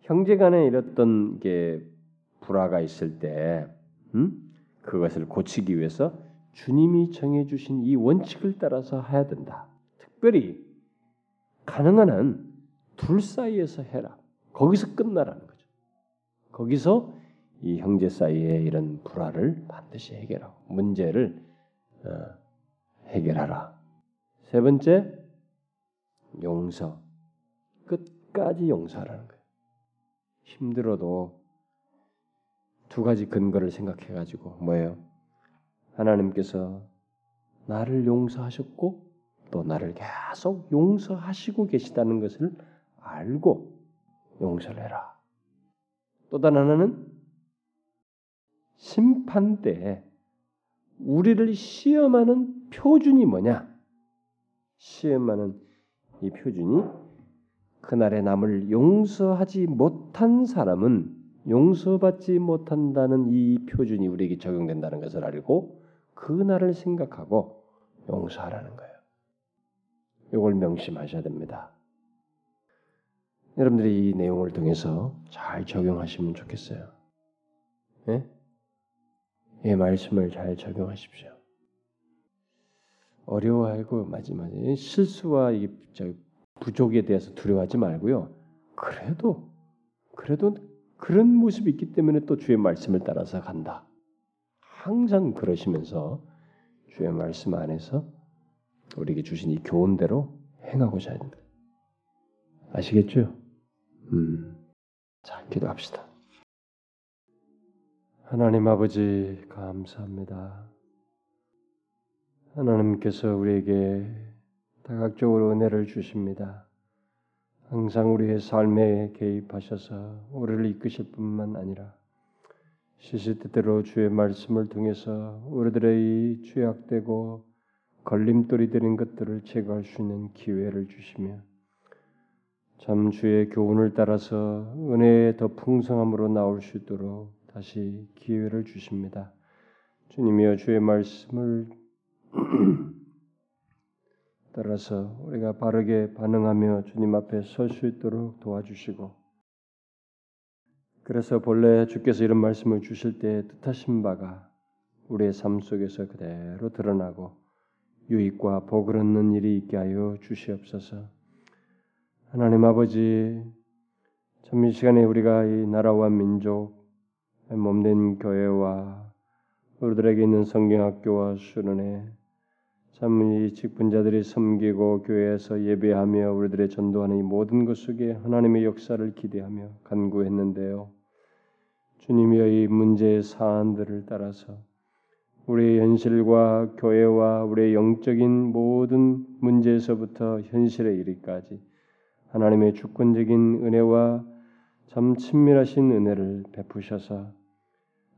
형제간에 이랬던 게 불화가 있을 때 음? 그것을 고치기 위해서 주님이 정해주신 이 원칙을 따라서 해야 된다. 특별히 가능한 한 둘 사이에서 해라. 거기서 끝나라는 거죠. 거기서 이 형제 사이의 이런 불화를 반드시 해결하고 문제를 어, 해결하라. 세 번째 용서. 끝까지 용서하라는 거예요. 힘들어도 두 가지 근거를 생각해 가지고 뭐예요? 하나님께서 나를 용서하셨고 또 나를 계속 용서하시고 계시다는 것을 알고 용서를 해라. 또 다른 하나는 심판 때 우리를 시험하는 표준이 뭐냐? 시험하는 이 표준이 그날의 남을 용서하지 못한 사람은 용서받지 못한다는 이 표준이 우리에게 적용된다는 것을 알고 그날을 생각하고 용서하라는 거예요. 이걸 명심하셔야 됩니다. 여러분들이 이 내용을 통해서 잘 적용하시면 좋겠어요. 예? 이 말씀을 잘 적용하십시오. 어려워하고 마지막에 실수와 이 부족에 대해서 두려워하지 말고요. 그래도 그래도 그런 모습이 있기 때문에 또 주의 말씀을 따라서 간다. 항상 그러시면서 주의 말씀 안에서 우리에게 주신 이 교훈대로 행하고자 합니다. 아시겠죠? 음. 자, 기도합시다. 하나님 아버지 감사합니다. 하나님께서 우리에게 다각적으로 은혜를 주십니다. 항상 우리의 삶에 개입하셔서 우리를 이끄실 뿐만 아니라 시시때때로 주의 말씀을 통해서 우리들의 죄악되고 걸림돌이 되는 것들을 제거할 수 있는 기회를 주시며 참 주의 교훈을 따라서 은혜의 더 풍성함으로 나올 수 있도록 다시 기회를 주십니다. 주님이여 주의 말씀을 따라서 우리가 바르게 반응하며 주님 앞에 설 수 있도록 도와주시고 그래서 본래 주께서 이런 말씀을 주실 때 뜻하신 바가 우리의 삶 속에서 그대로 드러나고 유익과 복을 얻는 일이 있게 하여 주시옵소서. 하나님 아버지, 참 이 시간에 우리가 이 나라와 민족, 몸된 교회와 우리들에게 있는 성경학교와 수련회, 참 이 직분자들이 섬기고 교회에서 예배하며 우리들의 전도하는 이 모든 것 속에 하나님의 역사를 기대하며 간구했는데요. 주님이여 이 문제의 사안들을 따라서 우리의 현실과 교회와 우리의 영적인 모든 문제에서부터 현실에 이르기까지 하나님의 주권적인 은혜와 참 친밀하신 은혜를 베푸셔서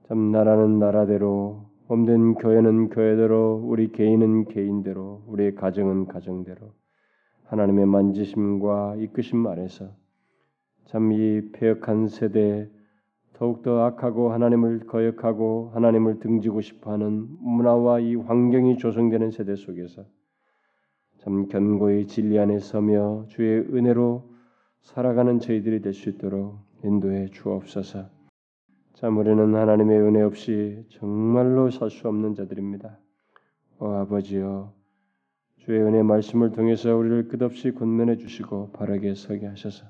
참 나라는 나라대로 몸된 교회는 교회대로 우리 개인은 개인대로 우리의 가정은 가정대로 하나님의 만지심과 이끄심 아래서 참 이 폐역한 세대 더욱더 악하고 하나님을 거역하고 하나님을 등지고 싶어하는 문화와 이 환경이 조성되는 세대 속에서 참 견고히 진리 안에 서며 주의 은혜로 살아가는 저희들이 될 수 있도록 인도해 주옵소서. 참 우리는 하나님의 은혜 없이 정말로 살 수 없는 자들입니다. 오 아버지여 주의 은혜 말씀을 통해서 우리를 끝없이 권면해 주시고 바르게 서게 하셔서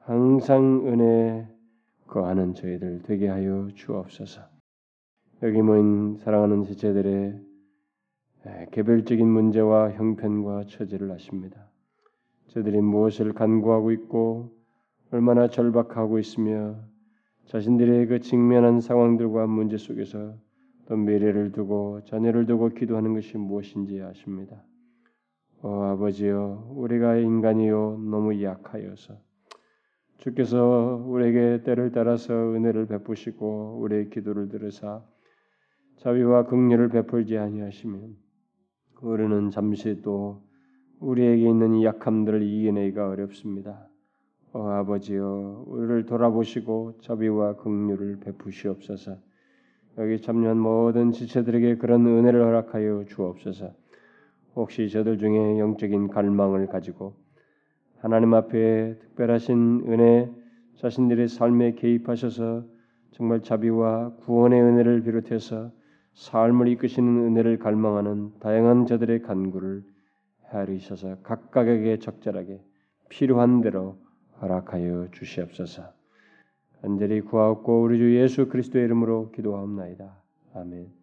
항상 은혜 거하는 저희들 되게 하여 주옵소서. 여기 모인 사랑하는 지체들의 개별적인 문제와 형편과 처지를 아십니다. 저들이 무엇을 간구하고 있고 얼마나 절박하고 있으며 자신들의 그 직면한 상황들과 문제 속에서 또 미래를 두고 자녀를 두고 기도하는 것이 무엇인지 아십니다. 어, 아버지여, 우리가 인간이요 너무 약하여서 주께서 우리에게 때를 따라서 은혜를 베푸시고 우리의 기도를 들으사 자비와 긍휼을 베풀지 아니하시면 우리는 잠시 또 우리에게 있는 이 약함들을 이겨내기가 어렵습니다. 어, 아버지여 우리를 돌아보시고 자비와 긍휼을 베푸시옵소서. 여기 참여한 모든 지체들에게 그런 은혜를 허락하여 주옵소서. 혹시 저들 중에 영적인 갈망을 가지고 하나님 앞에 특별하신 은혜 자신들의 삶에 개입하셔서 정말 자비와 구원의 은혜를 비롯해서 삶을 이끄시는 은혜를 갈망하는 다양한 저들의 간구를 헤아리셔서 각각에게 적절하게 필요한 대로 허락하여 주시옵소서. 간절히 구하옵고 우리 주 예수 그리스도의 이름으로 기도하옵나이다. 아멘.